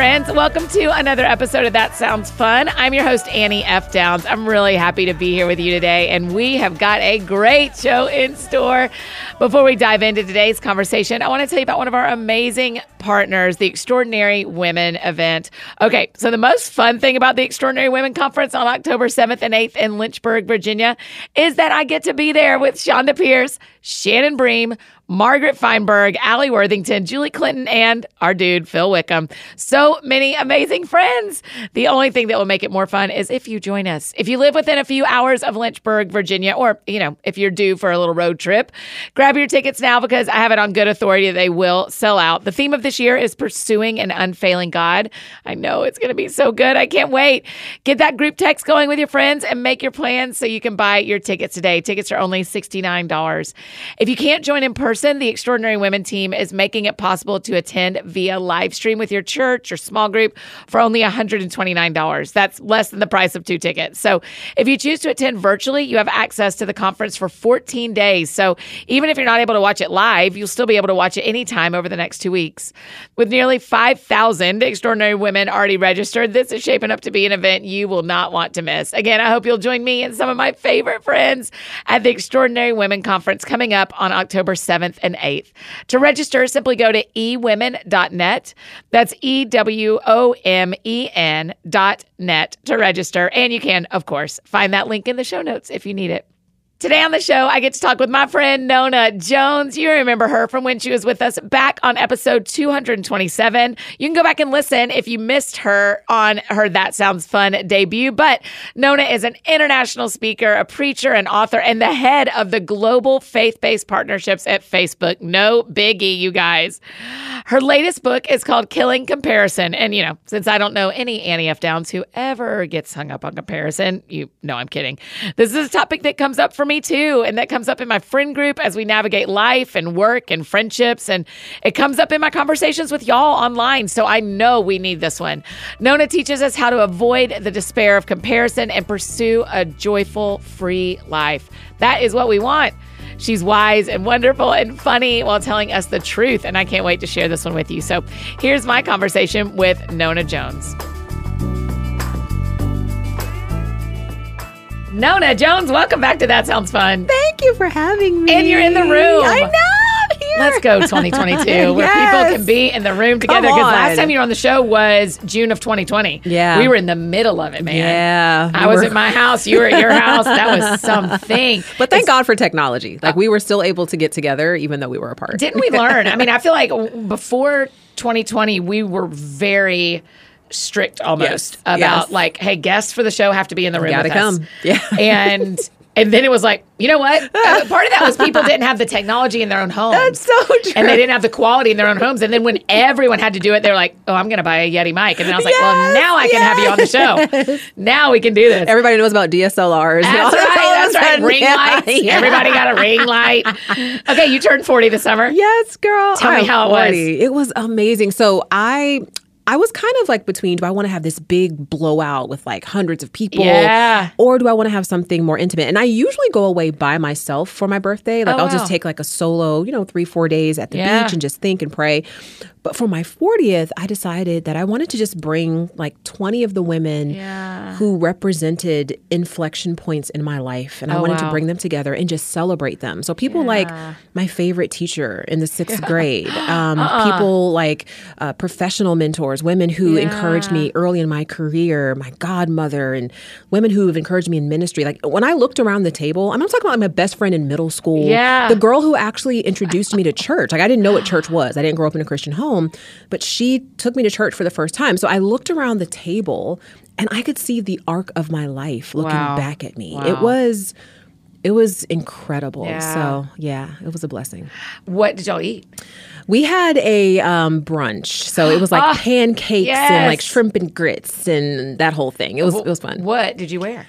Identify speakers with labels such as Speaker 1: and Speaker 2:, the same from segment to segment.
Speaker 1: Friends. Welcome to another episode of That Sounds Fun. I'm your host, Annie F. Downs. I'm really happy to be here with you today, and we have got a great show in store. Before we dive into today's conversation, I want to tell you about one of our amazing partners, the Extraordinary Women event. Okay, so the most fun thing about the Extraordinary Women Conference on October 7th and 8th in Lynchburg, Virginia, is that I get to be there with Chonda Pierce, Shannon Bream, Margaret Feinberg, Alli Worthington, Julie Clinton, and our dude, Phil Wickham. So many amazing friends. The only thing that will make it more fun is if you join us. If you live within a few hours of Lynchburg, Virginia, or, you know, if you're due for a little road trip, grab your tickets now because I have it on good authority they will sell out. The theme of this year is pursuing an unfailing God. I know it's going to be so good. I can't wait. Get that group text going with your friends and make your plans so you can buy your tickets today. Tickets are only $69. If you can't join in person, the Extraordinary Women team is making it possible to attend via live stream with your church or small group for only $129. That's less than the price of two tickets. So if you choose to attend virtually, you have access to the conference for 14 days. So even if you're not able to watch it live, you'll still be able to watch it anytime over the next two weeks. With nearly 5,000 extraordinary women already registered, this is shaping up to be an event you will not want to miss. Again, I hope you'll join me and some of my favorite friends at the Extraordinary Women Conference coming up on October 7th 7th, and 8th. To register, simply go to ewomen.net. That's E W O M E N dot net to register. And you can, of course, find that link in the show notes if you need it. Today on the show, I get to talk with my friend Nona Jones. You remember her from when she was with us back on episode 227. You can go back and listen if you missed her on her That Sounds Fun debut. But Nona is an international speaker, a preacher, an author, and the head of the global faith based partnerships at Facebook. No biggie, you guys. Her latest book is called Killing Comparison. And, you know, since I don't know any Annie F. Downs who ever gets hung up on comparison, you know I'm kidding. This is a topic that comes up for me too. And that comes up in my friend group as we navigate life and work and friendships. And it comes up in my conversations with y'all online. So I know we need this one. Nona teaches us how to avoid the despair of comparison and pursue a joyful, free life. That is what we want. She's wise and wonderful and funny while telling us the truth. And I can't wait to share this one with you. So here's my conversation with Nona Jones. Nona Jones, welcome back to That Sounds Fun.
Speaker 2: Thank you for having me.
Speaker 1: And you're in the room.
Speaker 2: I know. Here.
Speaker 1: Let's go 2022, where
Speaker 2: Yes.
Speaker 1: people can be in the room together. Because last time you were on the show was June of 2020.
Speaker 2: Yeah.
Speaker 1: We were in the middle of it, man.
Speaker 2: Yeah,
Speaker 1: I
Speaker 2: we
Speaker 1: was
Speaker 2: were-
Speaker 1: at my house. You were at your house. That was something.
Speaker 2: But thank God for technology. Like uh, we were still able to get together even though we were apart.
Speaker 1: Didn't we learn? I mean, I feel like before 2020, we were very strict almost
Speaker 2: Yes.
Speaker 1: about
Speaker 2: Yes.
Speaker 1: like, hey, guests for the show have to be in the room.
Speaker 2: gotta
Speaker 1: with us.
Speaker 2: come. Yeah.
Speaker 1: And and then it was like, you know what? Uh, part of that was people didn't have the technology in their own homes.
Speaker 2: That's so true.
Speaker 1: And they didn't have the quality in their own homes. And then when everyone had to do it, they were like, oh, I'm going to buy a Yeti mic. And then I was like, well, now I can have you on the show. Now we can do this.
Speaker 2: Everybody knows about DSLRs.
Speaker 1: That's right. That's right. Ring
Speaker 2: yeah,
Speaker 1: lights.
Speaker 2: yeah.
Speaker 1: Everybody got a ring light. Okay, you turned 40 this summer.
Speaker 2: Yes, girl.
Speaker 1: Tell me
Speaker 2: I'm
Speaker 1: how it was.
Speaker 2: It was amazing. So I I was kind of like between do I want to have this big blowout with like hundreds of people
Speaker 1: Yeah.
Speaker 2: or do I want to have something more intimate? And I usually go away by myself for my birthday. Like
Speaker 1: Oh,
Speaker 2: I'll
Speaker 1: wow.
Speaker 2: just take like a solo, you know, 3 4 days at the
Speaker 1: Yeah.
Speaker 2: beach and just think and pray. But for my 40th, I decided that I wanted to just bring like 20 of the women
Speaker 1: Yeah.
Speaker 2: who represented inflection points in my life and I
Speaker 1: Oh,
Speaker 2: wanted
Speaker 1: wow.
Speaker 2: to bring them together and just celebrate them. So people like my favorite teacher in the sixth grade, um,
Speaker 1: Uh-uh.
Speaker 2: people like uh, professional mentors, women who encouraged me early in my career, my godmother, and women who have encouraged me in ministry. Like when I looked around the table, I'm not talking about my best friend in middle school,
Speaker 1: Yeah.
Speaker 2: the girl who actually introduced me to church. Like I didn't know what church was. I didn't grow up in a Christian home, but she took me to church for the first time. So I looked around the table and I could see the arc of my life looking
Speaker 1: Wow.
Speaker 2: back at me.
Speaker 1: Wow.
Speaker 2: It was it was incredible.
Speaker 1: Yeah.
Speaker 2: So yeah, it was a blessing.
Speaker 1: What did y'all eat?
Speaker 2: We had a um, brunch, so it was like
Speaker 1: Ah,
Speaker 2: pancakes
Speaker 1: yes.
Speaker 2: and like shrimp and grits and that whole thing. It was it was fun.
Speaker 1: What did you wear?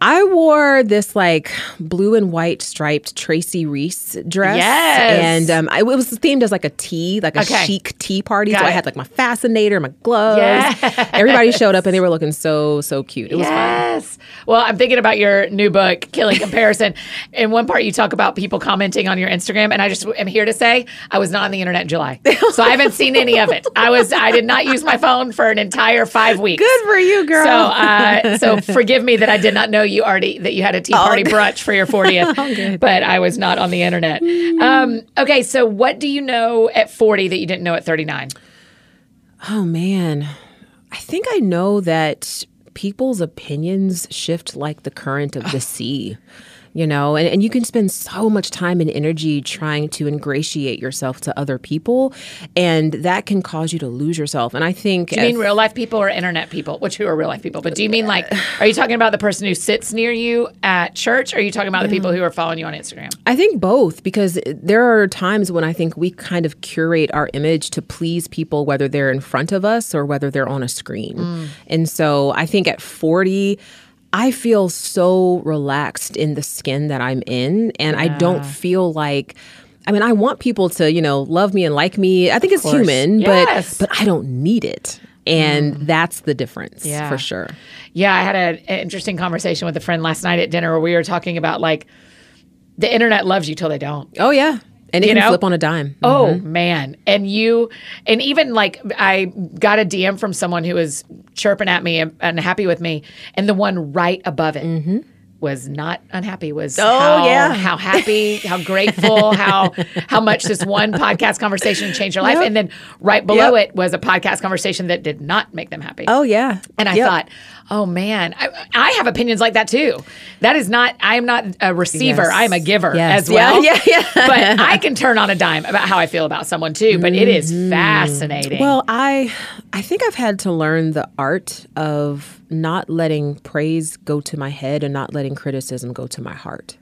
Speaker 2: I wore this like blue and white striped Tracy Reese dress.
Speaker 1: Yes.
Speaker 2: And um, I, it was themed as like a tea, like a
Speaker 1: Okay.
Speaker 2: chic tea party.
Speaker 1: Got
Speaker 2: so I had like my fascinator, my gloves.
Speaker 1: Yes.
Speaker 2: Everybody showed up and they were looking so, so cute. It was fun.
Speaker 1: Yes. Well, I'm thinking about your new book, Killing Comparison. In one part, you talk about people commenting on your Instagram, and I just am here to say I was not on the internet in July, so I haven't seen any of it. I was I did not use my phone for an entire five weeks.
Speaker 2: Good for you, girl.
Speaker 1: So, uh, so forgive me that I did not know you already that you had a tea party brunch for your 40th, but I was not on the internet. Um, okay, so what do you know at 40 that you didn't know at 39?
Speaker 2: Oh man, I think I know that people's opinions shift like the current of the sea. You know, and, and you can spend so much time and energy trying to ingratiate yourself to other people, and that can cause you to lose yourself. And I think
Speaker 1: Do you mean real life people or internet people? Which who are real life people? But do you mean like, are you talking about the person who sits near you at church? Or are you talking about the people mm. who are following you on Instagram?
Speaker 2: I think both because there are times when I think we kind of curate our image to please people, whether they're in front of us or whether they're on a screen. Mm. And so I think at 40, I feel so relaxed in the skin that I'm in, and I don't feel like. I mean, I want people to, you know, love me and like me. I think it's
Speaker 1: course.
Speaker 2: human,
Speaker 1: Yes.
Speaker 2: but but I don't need it, and mm. that's the difference
Speaker 1: Yeah.
Speaker 2: for sure.
Speaker 1: Yeah, I had a- an interesting conversation with a friend last night at dinner where we were talking about like the internet loves you till they don't.
Speaker 2: Oh yeah, and it
Speaker 1: You
Speaker 2: can
Speaker 1: know?
Speaker 2: flip on a dime.
Speaker 1: Oh man. And you and even like I got a DM from someone who was chirping at me and, happy with me and the one right above it was not unhappy was
Speaker 2: Mm-hmm. Oh,
Speaker 1: how,
Speaker 2: yeah.
Speaker 1: how happy, how grateful, how how much this one podcast conversation changed their life
Speaker 2: Yep.
Speaker 1: and then right below
Speaker 2: Yep.
Speaker 1: it was a podcast conversation that did not make them happy.
Speaker 2: Oh yeah,
Speaker 1: And I
Speaker 2: Yep.
Speaker 1: thought, oh man, I, I have opinions like that too. That is not, I am not a receiver.
Speaker 2: Yes.
Speaker 1: I am a giver
Speaker 2: Yes.
Speaker 1: as well.
Speaker 2: Yeah, yeah, yeah.
Speaker 1: but I can turn on a dime about how I feel about someone too. But it is fascinating.
Speaker 2: Mm-hmm. Well, I I think I've had to learn the art of not letting praise go to my head and not letting criticism go to my heart.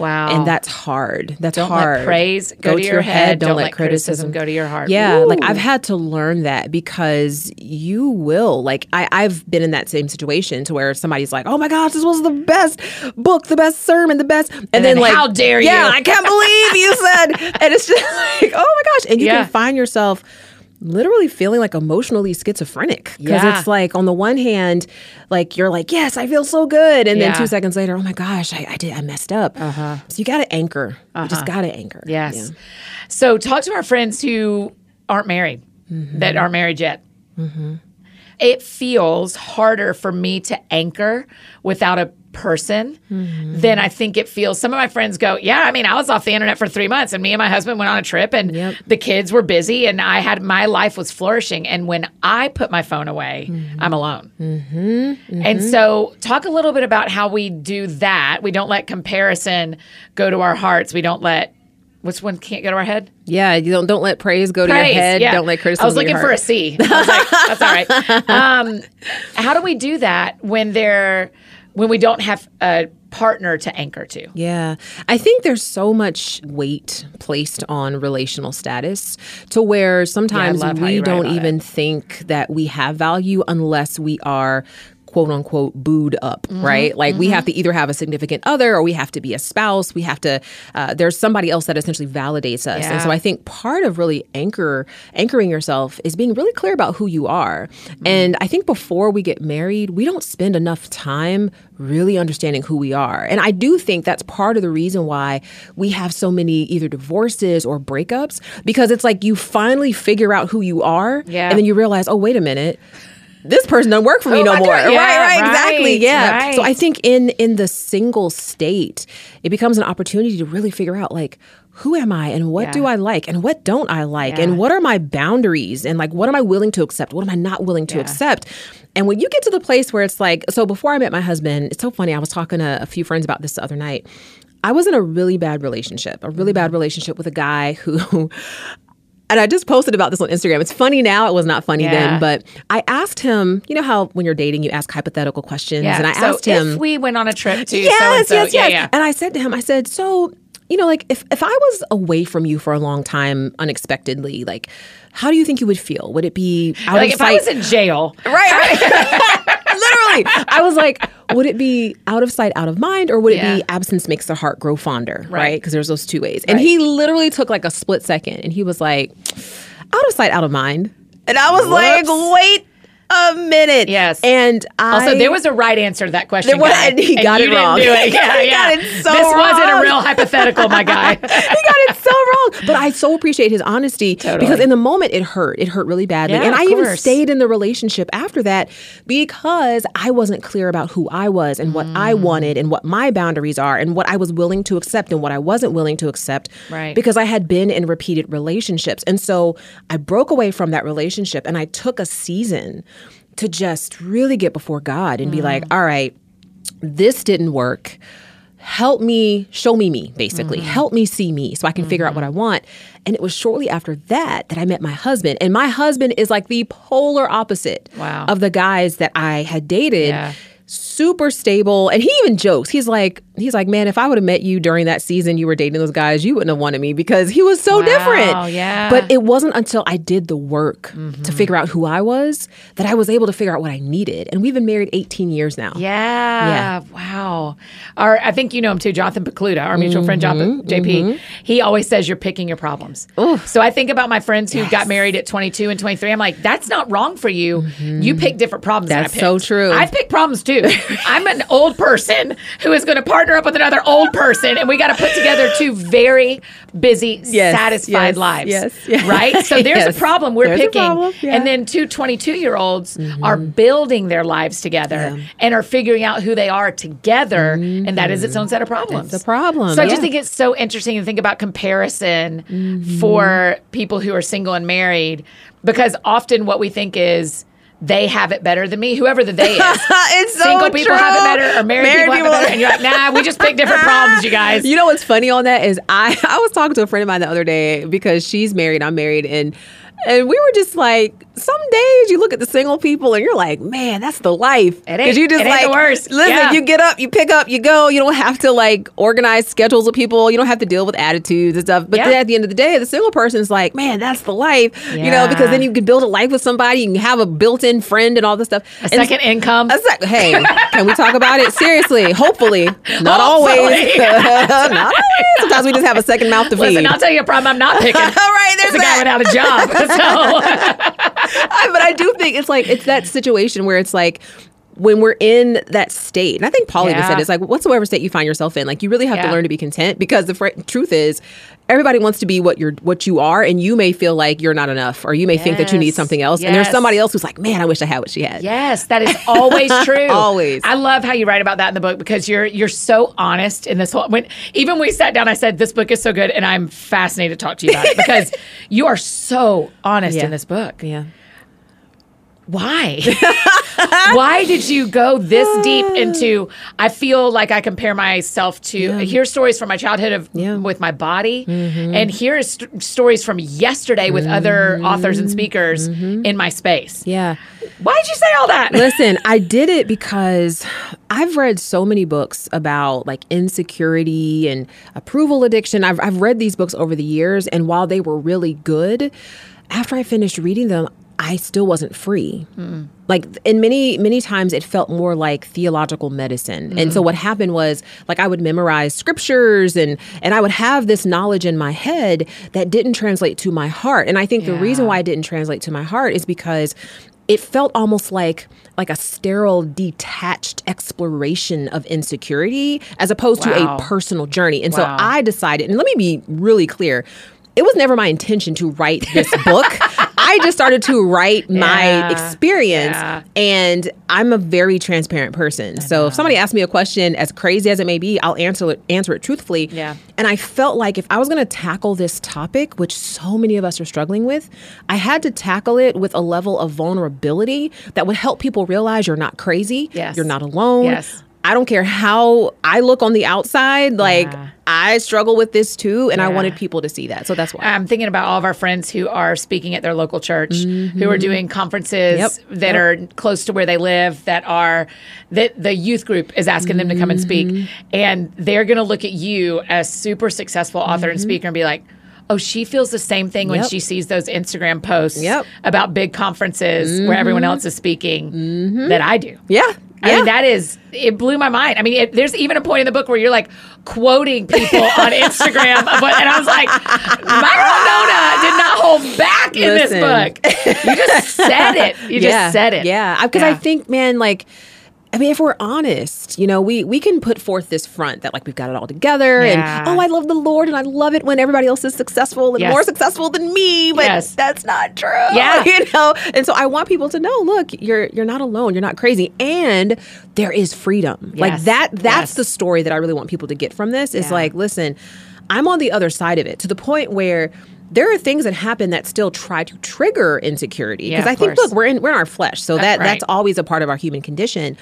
Speaker 1: Wow.
Speaker 2: And that's hard. That's
Speaker 1: Don't let
Speaker 2: hard.
Speaker 1: praise go to your head. Don't let criticism go to your heart.
Speaker 2: Yeah,
Speaker 1: Woo.
Speaker 2: like I've had to learn that because you will. Like I, I've been in that same situation to where somebody's like, "Oh my gosh, this was the best book, the best sermon, the best," and, then,
Speaker 1: then,
Speaker 2: like,
Speaker 1: "How dare you? Yeah.
Speaker 2: I can't believe you said, and it's just like, "Oh my gosh," and you
Speaker 1: Yeah.
Speaker 2: can find yourself literally feeling like emotionally schizophrenic because
Speaker 1: Yeah.
Speaker 2: it's like on the one hand like you're like yes i feel so good and
Speaker 1: Yeah.
Speaker 2: then two seconds later oh my gosh i, I did i messed up uh-huh. so you gotta anchor you just gotta anchor
Speaker 1: Yes.
Speaker 2: Yeah.
Speaker 1: So talk to our friends who aren't married,
Speaker 2: Mm-hmm.
Speaker 1: that aren't married yet. It feels harder for me to anchor without a person
Speaker 2: Mm-hmm.
Speaker 1: than I think it feels. Some of my friends go, Yeah, I mean, I was off the internet for three months and me and my husband went on a trip and
Speaker 2: Yep.
Speaker 1: the kids were busy and I had my life was flourishing. And when I put my phone away,
Speaker 2: Mm-hmm.
Speaker 1: I'm alone. And so, talk a little bit about how we do that. We don't let comparison go to our hearts. We don't let which one can't go to our head?
Speaker 2: Yeah, you don't don't let praise go to
Speaker 1: Praise.
Speaker 2: your head.
Speaker 1: yeah.
Speaker 2: Don't let criticism.
Speaker 1: I was
Speaker 2: to your
Speaker 1: looking for a. C. I was like, that's all right. Um, how do we do that when they're when we don't have a partner to anchor to?
Speaker 2: Yeah. I think there's so much weight placed on relational status to where sometimes
Speaker 1: you
Speaker 2: we don't even think that we have value unless we are quote unquote booed up,
Speaker 1: Mm-hmm.
Speaker 2: right? Like we have to either have a significant other or we have to be a spouse. We have to, uh, there's somebody else that essentially validates us. And so I think part of really anchor, anchoring yourself is being really clear about who you are.
Speaker 1: Mm-hmm.
Speaker 2: And I think before we get married, we don't spend enough time really understanding who we are. And I do think that's part of the reason why we have so many either divorces or breakups because it's like you finally figure out who you are
Speaker 1: Yeah.
Speaker 2: and then you realize, oh, wait a minute. This person doesn't work for me
Speaker 1: Oh
Speaker 2: no more.
Speaker 1: Yeah,
Speaker 2: right, right, exactly.
Speaker 1: right,
Speaker 2: Yeah. So. I think in in the single state, it becomes an opportunity to really figure out like who am I and what
Speaker 1: Yeah.
Speaker 2: do I like and what don't I like
Speaker 1: Yeah.
Speaker 2: and what are my boundaries and like what am I willing to accept? What am I not willing to accept? And when you get to the place where it's like, so before I met my husband, it's so funny. I was talking to a few friends about this the other night. I was in a really bad relationship, a really mm-hmm. bad relationship with a guy who and I just posted about this on Instagram. It's funny now, it was not funny
Speaker 1: Yeah.
Speaker 2: then, but I asked him, you know how when you're dating you ask hypothetical questions
Speaker 1: Yeah.
Speaker 2: and I
Speaker 1: so
Speaker 2: asked him
Speaker 1: if we went on a trip to
Speaker 2: yes,
Speaker 1: so and
Speaker 2: yes,
Speaker 1: yeah,
Speaker 2: yes.
Speaker 1: yeah.
Speaker 2: And I said to him, I said, so you know, like if, if I was away from you for a long time unexpectedly, like how do you think you would feel? Would it be out
Speaker 1: Like
Speaker 2: of
Speaker 1: if
Speaker 2: sight?
Speaker 1: I was in jail,
Speaker 2: right, right. Literally. I was like, would it be out of sight, out of mind, or would it be absence makes the heart grow fonder?
Speaker 1: Right.
Speaker 2: Right? Because there's those two ways. And
Speaker 1: Right.
Speaker 2: he literally took like a split second and he was like, out of sight, out of mind. And I was like, wait a minute.
Speaker 1: Yes.
Speaker 2: And I
Speaker 1: Also, there was a right answer to that question.
Speaker 2: There was-
Speaker 1: guy,
Speaker 2: and he got
Speaker 1: you
Speaker 2: it wrong.
Speaker 1: Do it. Yeah,
Speaker 2: He
Speaker 1: yeah.
Speaker 2: got it so
Speaker 1: this wasn't a real hypothetical, my guy.
Speaker 2: he got it so wrong. But I so appreciate his honesty
Speaker 1: Totally.
Speaker 2: because in the moment it hurt. It hurt really badly.
Speaker 1: Yeah,
Speaker 2: and I even stayed in the relationship after that because I wasn't clear about who I was and what I
Speaker 1: Mm.
Speaker 2: wanted and what my boundaries are and what I was willing to accept and what I wasn't willing to accept.
Speaker 1: Right.
Speaker 2: Because I had been in repeated relationships. And so I broke away from that relationship and I took a season to just really get before God and
Speaker 1: Mm.
Speaker 2: be like, all right, this didn't work. Help me, show me me, basically.
Speaker 1: Mm-hmm.
Speaker 2: Help me see me so I can figure out what I want. And it was shortly after that that I met my husband. And my husband is like the polar opposite
Speaker 1: Wow.
Speaker 2: of the guys that I had dated.
Speaker 1: Yeah.
Speaker 2: Super stable. And he even jokes. He's like, he's like, man, if I would have met you during that season you were dating those guys, you wouldn't have wanted me because he was so
Speaker 1: Wow,
Speaker 2: different.
Speaker 1: yeah.
Speaker 2: But it wasn't until I did the work
Speaker 1: Mm-hmm.
Speaker 2: to figure out who I was that I was able to figure out what I needed. And we've been married 18 years now.
Speaker 1: Yeah. Wow. Our, I think you know him too, Jonathan Pokluda, our mutual friend, Jonathan, mm-hmm, JP. Mm-hmm. He always says you're picking your problems. So I think about my friends who got married at 22 and 23. I'm like, that's not wrong for you. Mm-hmm. You pick different problems. than I
Speaker 2: That's so true.
Speaker 1: I pick problems too. I'm an old person who is going to partner up with another old person, and we got to put together two very busy,
Speaker 2: Yes,
Speaker 1: satisfied
Speaker 2: yes,
Speaker 1: lives.
Speaker 2: yes, yes.
Speaker 1: Right? So there's a problem we're
Speaker 2: There's
Speaker 1: picking.
Speaker 2: problem, yeah.
Speaker 1: And then two 22 year olds mm-hmm. are building their lives together
Speaker 2: Yeah.
Speaker 1: and are figuring out who they are together. And that is its mm-hmm. own set of problems.
Speaker 2: It's a problem,
Speaker 1: So I just think it's so interesting to think about comparison mm-hmm. for people who are single and married because often what we think is, they have it better than me, whoever the they is.
Speaker 2: it's so
Speaker 1: Single people have it better, or married, people, have it better, and you're like, nah, we just pick different problems, you guys.
Speaker 2: You know what's funny on that is I I was talking to a friend of mine the other day because she's married, I'm married, and and we were just like, some days you look at the single people and you're like, man, that's the life.
Speaker 1: It ain't-
Speaker 2: you just
Speaker 1: it ain't
Speaker 2: like,
Speaker 1: the worst.
Speaker 2: listen,
Speaker 1: Yeah.
Speaker 2: you get up, you pick up, you go. You don't have to like organize schedules with people. You don't have to deal with attitudes and stuff. But
Speaker 1: Yeah.
Speaker 2: then at the end of the day, the single person's like, man, that's the life. You know, because then you can build a life with somebody. You can have a built-in friend and all this stuff.
Speaker 1: a second income.
Speaker 2: A sec- hey, can we talk about it seriously? Hopefully, not always. Not always. Sometimes we just have a second mouth to feed.
Speaker 1: Listen, I'll tell you a problem I'm not picking.
Speaker 2: All right, there's
Speaker 1: It's a guy without a job. So
Speaker 2: I- but I do think it's like it's that situation where it's like when we're in that state, and I think Paul even
Speaker 1: Yeah.
Speaker 2: said it's like whatsoever state you find yourself in, like you really have
Speaker 1: Yeah.
Speaker 2: to learn to be content because the fr- truth is, everybody wants to be what you're what you are, and you may feel like you're not enough, or you may think that you need something else, and there's somebody else who's like, man, I wish I had what she had.
Speaker 1: Yes, that is always true.
Speaker 2: Always.
Speaker 1: I love how you write about that in the book because you're you're so honest in this whole when even we sat down I said this book is so good and I'm fascinated to talk to you about it because you are so honest
Speaker 2: Yeah.
Speaker 1: in this book.
Speaker 2: Yeah.
Speaker 1: Why? Why did you go this deep into I feel like I compare myself to hear stories from my childhood of
Speaker 2: Yeah. Mm-hmm.
Speaker 1: with my body and hear st- stories from yesterday with other authors and speakers in my space.
Speaker 2: Yeah.
Speaker 1: Why did you say all that?
Speaker 2: Listen, I did it because I've read so many books about like insecurity and approval addiction. I've, I've read these books over the years, and while they were really good, after I finished reading them, I still wasn't free. Like, and many, many times it felt more like theological medicine. And so mm-hmm. what happened was like I would memorize scriptures and and I would have this knowledge in my head that didn't translate to my heart. And I think the reason why it didn't translate to my heart is because it felt almost like like a sterile detached exploration of insecurity as opposed
Speaker 1: Wow.
Speaker 2: to a personal journey and
Speaker 1: Wow.
Speaker 2: so i decided and let me be really clear it was never my intention to write this book i just started to write my
Speaker 1: Yeah.
Speaker 2: experience
Speaker 1: Yeah.
Speaker 2: and i'm a very transparent person so if somebody asks me a question as crazy as it may be i'll answer it answer it truthfully
Speaker 1: Yeah.
Speaker 2: and I felt like if I was going to tackle this topic, which so many of us are struggling with, I had to tackle it with a level of vulnerability that would help people realize you're not crazy.
Speaker 1: Yes.
Speaker 2: You're not alone.
Speaker 1: Yes.
Speaker 2: I don't care how I look on the outside, like
Speaker 1: Yeah.
Speaker 2: I struggle with this too. And I wanted people to see that. So that's why.
Speaker 1: I'm thinking about all of our friends who are speaking at their local church, who are mm-hmm. doing conferences
Speaker 2: Yep.
Speaker 1: that are close to where they live, that are that the youth group is asking them to come and speak, mm-hmm. and they're going to look at you as super successful author and mm-hmm. speaker and be like. Oh, she feels the same thing when she sees those Instagram posts
Speaker 2: Yep.
Speaker 1: about big conferences where everyone else is speaking that I do.
Speaker 2: yeah.
Speaker 1: I
Speaker 2: yeah.
Speaker 1: mean, that is, it blew my mind. I mean, it, there's even a point in the book where you're like quoting people on Instagram. What, and I was like, Myra Nona did not hold back in this book. You just said it. You just said it.
Speaker 2: Yeah, because I think, man, like. I mean, if we're honest, you know, we we can put forth this front that like we've got it all together,
Speaker 1: Yeah.
Speaker 2: and oh, I love the Lord, and I love it when everybody else is successful and
Speaker 1: Yes.
Speaker 2: more successful than me. But
Speaker 1: Yes.
Speaker 2: that's not true.
Speaker 1: Yeah.
Speaker 2: you know. And so I want people to know, look, you're you're not alone. You're not crazy, and there is freedom. Like that. That's
Speaker 1: Yes.
Speaker 2: the story that I really want people to get from this. Is
Speaker 1: Yeah.
Speaker 2: like, listen, I'm on the other side of it to the point where. There are things that happen that still try to trigger insecurity because
Speaker 1: of
Speaker 2: I think,
Speaker 1: course.
Speaker 2: look, we're in we're in our flesh, so that
Speaker 1: right.
Speaker 2: that's always a part of our human condition.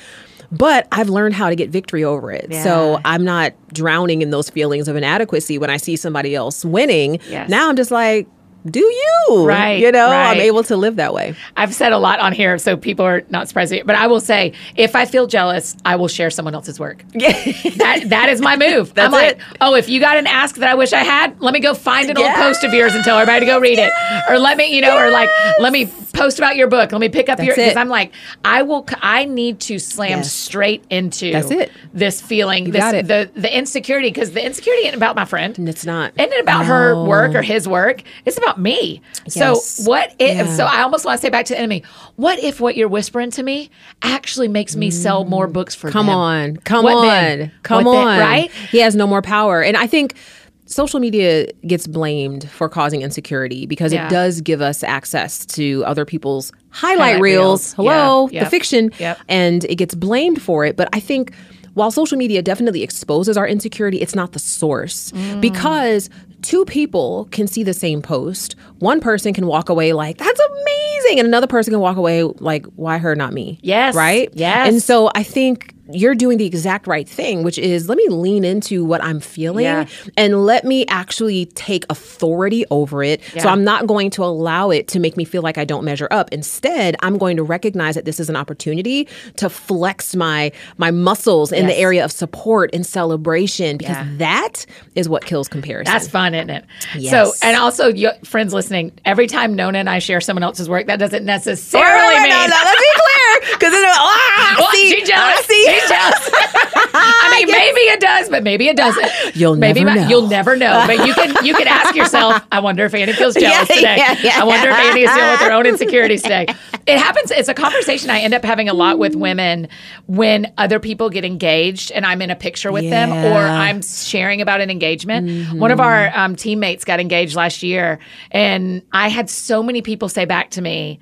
Speaker 2: But I've learned how to get victory over it. So I'm not drowning in those feelings of inadequacy when I see somebody else winning.
Speaker 1: Yes.
Speaker 2: Now I'm just like, do you?
Speaker 1: Right,
Speaker 2: You know, I'm able to live that way.
Speaker 1: I've said a lot on here, so people are not surprised. But I will say, if I feel jealous, I will share someone else's work.
Speaker 2: Yeah.
Speaker 1: That that is my move.
Speaker 2: That's
Speaker 1: I'm like,
Speaker 2: it.
Speaker 1: oh, if you got an ask that I wish I had, let me go find an old post of yours and tell everybody to go read it, or let me, you know, or like let me post about your book. Let me pick up your
Speaker 2: That's
Speaker 1: because. I'm like, I will. i need to slam
Speaker 2: Yes.
Speaker 1: straight into
Speaker 2: That's it.
Speaker 1: this feeling, this
Speaker 2: got it.
Speaker 1: the the insecurity because the insecurity isn't about my friend.
Speaker 2: And it's not.
Speaker 1: Isn't it about her work or his work? It's about me.
Speaker 2: Yes.
Speaker 1: So what if
Speaker 2: Yeah.
Speaker 1: so I almost want to say back to the enemy, what if what you're whispering to me actually makes me sell more books for
Speaker 2: Mm. Come
Speaker 1: them?
Speaker 2: on. Come
Speaker 1: What
Speaker 2: on.
Speaker 1: then?
Speaker 2: Come
Speaker 1: What then?
Speaker 2: on.
Speaker 1: Right?
Speaker 2: He has no more power. And I think social media gets blamed for causing insecurity because
Speaker 1: Yeah.
Speaker 2: it does give us access to other people's highlight,
Speaker 1: Highlight
Speaker 2: reels.
Speaker 1: reels.
Speaker 2: Hello,
Speaker 1: Yeah. Yep.
Speaker 2: the fiction.
Speaker 1: Yep.
Speaker 2: And it gets blamed for it. But I think while social media definitely exposes our insecurity, it's not the source
Speaker 1: Mm.
Speaker 2: because two people can see the same post. One person can walk away like, that's amazing. And another person can walk away like, why her, not me?
Speaker 1: Yes.
Speaker 2: Right?
Speaker 1: Yes.
Speaker 2: And so I think you're doing the exact right thing, which is let me lean into what I'm feeling
Speaker 1: Yeah.
Speaker 2: and let me actually take authority over it. So I'm not going to allow it to make me feel like I don't measure up. Instead, I'm going to recognize that this is an opportunity to flex my my muscles in
Speaker 1: Yes.
Speaker 2: the area of support and celebration because
Speaker 1: Yeah.
Speaker 2: that is what kills comparison.
Speaker 1: That's fun, isn't it?
Speaker 2: Yes.
Speaker 1: So, and also, you, friends listening, every time Nona and I share someone else's work, that doesn't necessarily oh,
Speaker 2: right, right,
Speaker 1: mean.
Speaker 2: no, no, let's be clear. Because then, ah,
Speaker 1: Oh,
Speaker 2: see,
Speaker 1: she's jealous.
Speaker 2: ah, see.
Speaker 1: She's jealous. I mean, maybe it does, but maybe it doesn't.
Speaker 2: You'll
Speaker 1: maybe
Speaker 2: never
Speaker 1: my-
Speaker 2: know.
Speaker 1: You'll never know. But you can you can ask yourself. I wonder if Annie feels jealous
Speaker 2: Yeah,
Speaker 1: today.
Speaker 2: yeah, yeah.
Speaker 1: I wonder if Annie is dealing with her own insecurities today. It happens. It's a conversation I end up having a lot with women when other people get engaged and I'm in a picture with them or
Speaker 2: Mm-hmm.
Speaker 1: I'm sharing about an engagement. One of our um, teammates got engaged last year, and I had so many people say back to me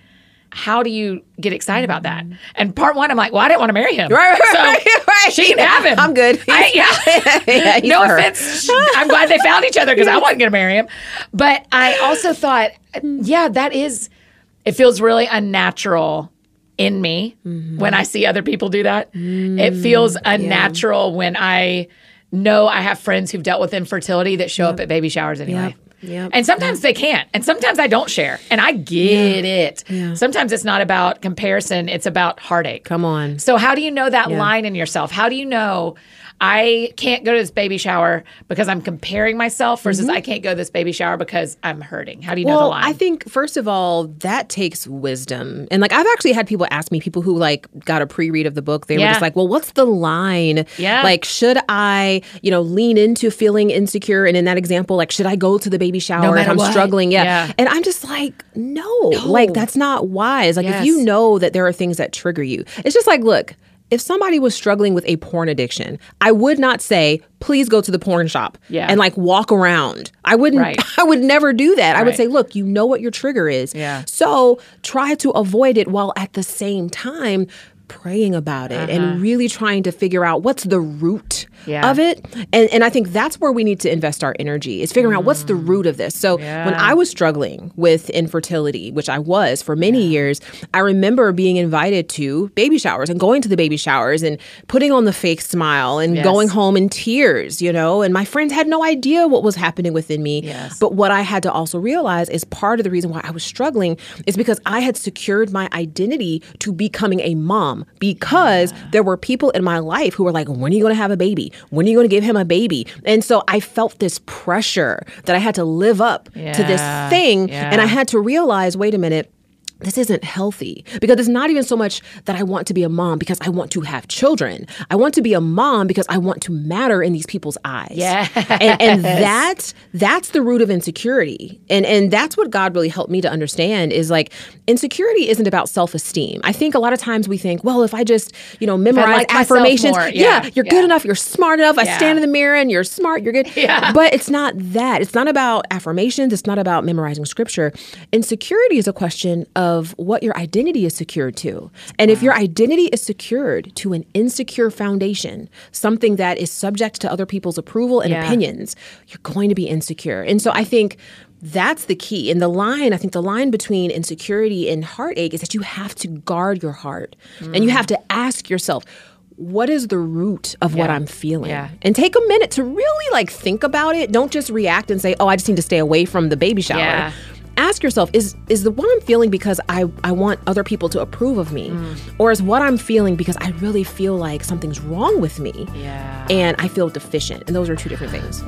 Speaker 1: how do you get excited about that? And part one, I'm like, well, I didn't want to marry him.
Speaker 2: Mm-hmm. Right, right,
Speaker 1: so
Speaker 2: right, right.
Speaker 1: she can have him.
Speaker 2: I'm good.
Speaker 1: I, yeah.
Speaker 2: yeah
Speaker 1: no offense. I'm glad they found each other because I wasn't going to marry him. But I also thought, yeah, that is, it feels really unnatural in me
Speaker 2: Mm-hmm.
Speaker 1: when I see other people do that. It feels unnatural when I know I have friends who've dealt with infertility that show up at baby showers anyway.
Speaker 2: Yep. Yep.
Speaker 1: And sometimes they can't. And sometimes I don't share. And I get it.
Speaker 2: Yeah.
Speaker 1: Sometimes it's not about comparison, it's about heartache.
Speaker 2: Come on.
Speaker 1: So how do you know that line in yourself? How do you know I can't go to this baby shower because I'm comparing myself versus I can't go to this baby shower because I'm hurting? How do you know the
Speaker 2: Mm-hmm.
Speaker 1: Line?
Speaker 2: I think first of all, that takes wisdom. And like I've actually had people ask me, people who like got a pre-read of the book, they were just like, Well, what's the line?
Speaker 1: Yeah.
Speaker 2: Like, should I, you know, lean into feeling insecure? And in that example, like, should I go to the baby shower if I'm
Speaker 1: what.
Speaker 2: struggling? Yeah.
Speaker 1: Yeah.
Speaker 2: And I'm just like, no, like that's not wise. Like if you know that there are things that trigger you, it's just like, look, if somebody was struggling with a porn addiction, I would not say, please go to the porn shop
Speaker 1: Yeah.
Speaker 2: and like walk around. I wouldn't,
Speaker 1: Right.
Speaker 2: I would never do that. I would say, look, you know what your trigger is.
Speaker 1: Yeah.
Speaker 2: So try to avoid it while at the same time praying about it
Speaker 1: Uh-huh.
Speaker 2: and really trying to figure out what's the root
Speaker 1: Yeah.
Speaker 2: of it. And and I think that's where we need to invest our energy is figuring out what's the mm. root of this. So when I was struggling with infertility, which I was for many years, I remember being invited to baby showers and going to the baby showers and putting on the fake smile and
Speaker 1: Yes.
Speaker 2: going home in tears, you know, and my friends had no idea what was happening within me.
Speaker 1: Yes.
Speaker 2: But what I had to also realize is part of the reason why I was struggling is because I had secured my identity to becoming a mom because there were people in my life who were like, when are you going to have a baby? When are you going to give him a baby? And so I felt this pressure that I had to live up to this thing.
Speaker 1: Yeah.
Speaker 2: And I had to realize, wait a minute. This isn't healthy because it's not even so much that I want to be a mom because I want to have children. I want to be a mom because I want to matter in these people's eyes.
Speaker 1: Yes.
Speaker 2: And, and that that's the root of insecurity. And and that's what God really helped me to understand is like insecurity isn't about self-esteem. I think a lot of times we think, well, if I just, you know, memorize
Speaker 1: like
Speaker 2: affirmations,
Speaker 1: more,
Speaker 2: yeah,
Speaker 1: yeah,
Speaker 2: you're
Speaker 1: yeah.
Speaker 2: good enough, you're smart enough. I stand in the mirror and you're smart, you're good.
Speaker 1: Yeah.
Speaker 2: But it's not that. It's not about affirmations, it's not about memorizing scripture. Insecurity is a question of what your identity is secured to. And if your identity is secured to an insecure foundation, something that is subject to other people's approval and
Speaker 1: Yeah.
Speaker 2: opinions, you're going to be insecure. And so I think that's the key. And the line, I think the line between insecurity and heartache is that you have to guard your heart and you have to mm. ask yourself, what is the root of what I'm feeling?
Speaker 1: Yeah.
Speaker 2: And take a minute to really like think about it. Don't just react and say, "Oh, I just need to stay away from the baby shower."
Speaker 1: Yeah.
Speaker 2: Ask yourself, is is the what I'm feeling because I I want other people to approve of me?
Speaker 1: Mm.
Speaker 2: Or is what I'm feeling because I really feel like something's wrong with me?
Speaker 1: Yeah.
Speaker 2: And I feel deficient. And those are two different things.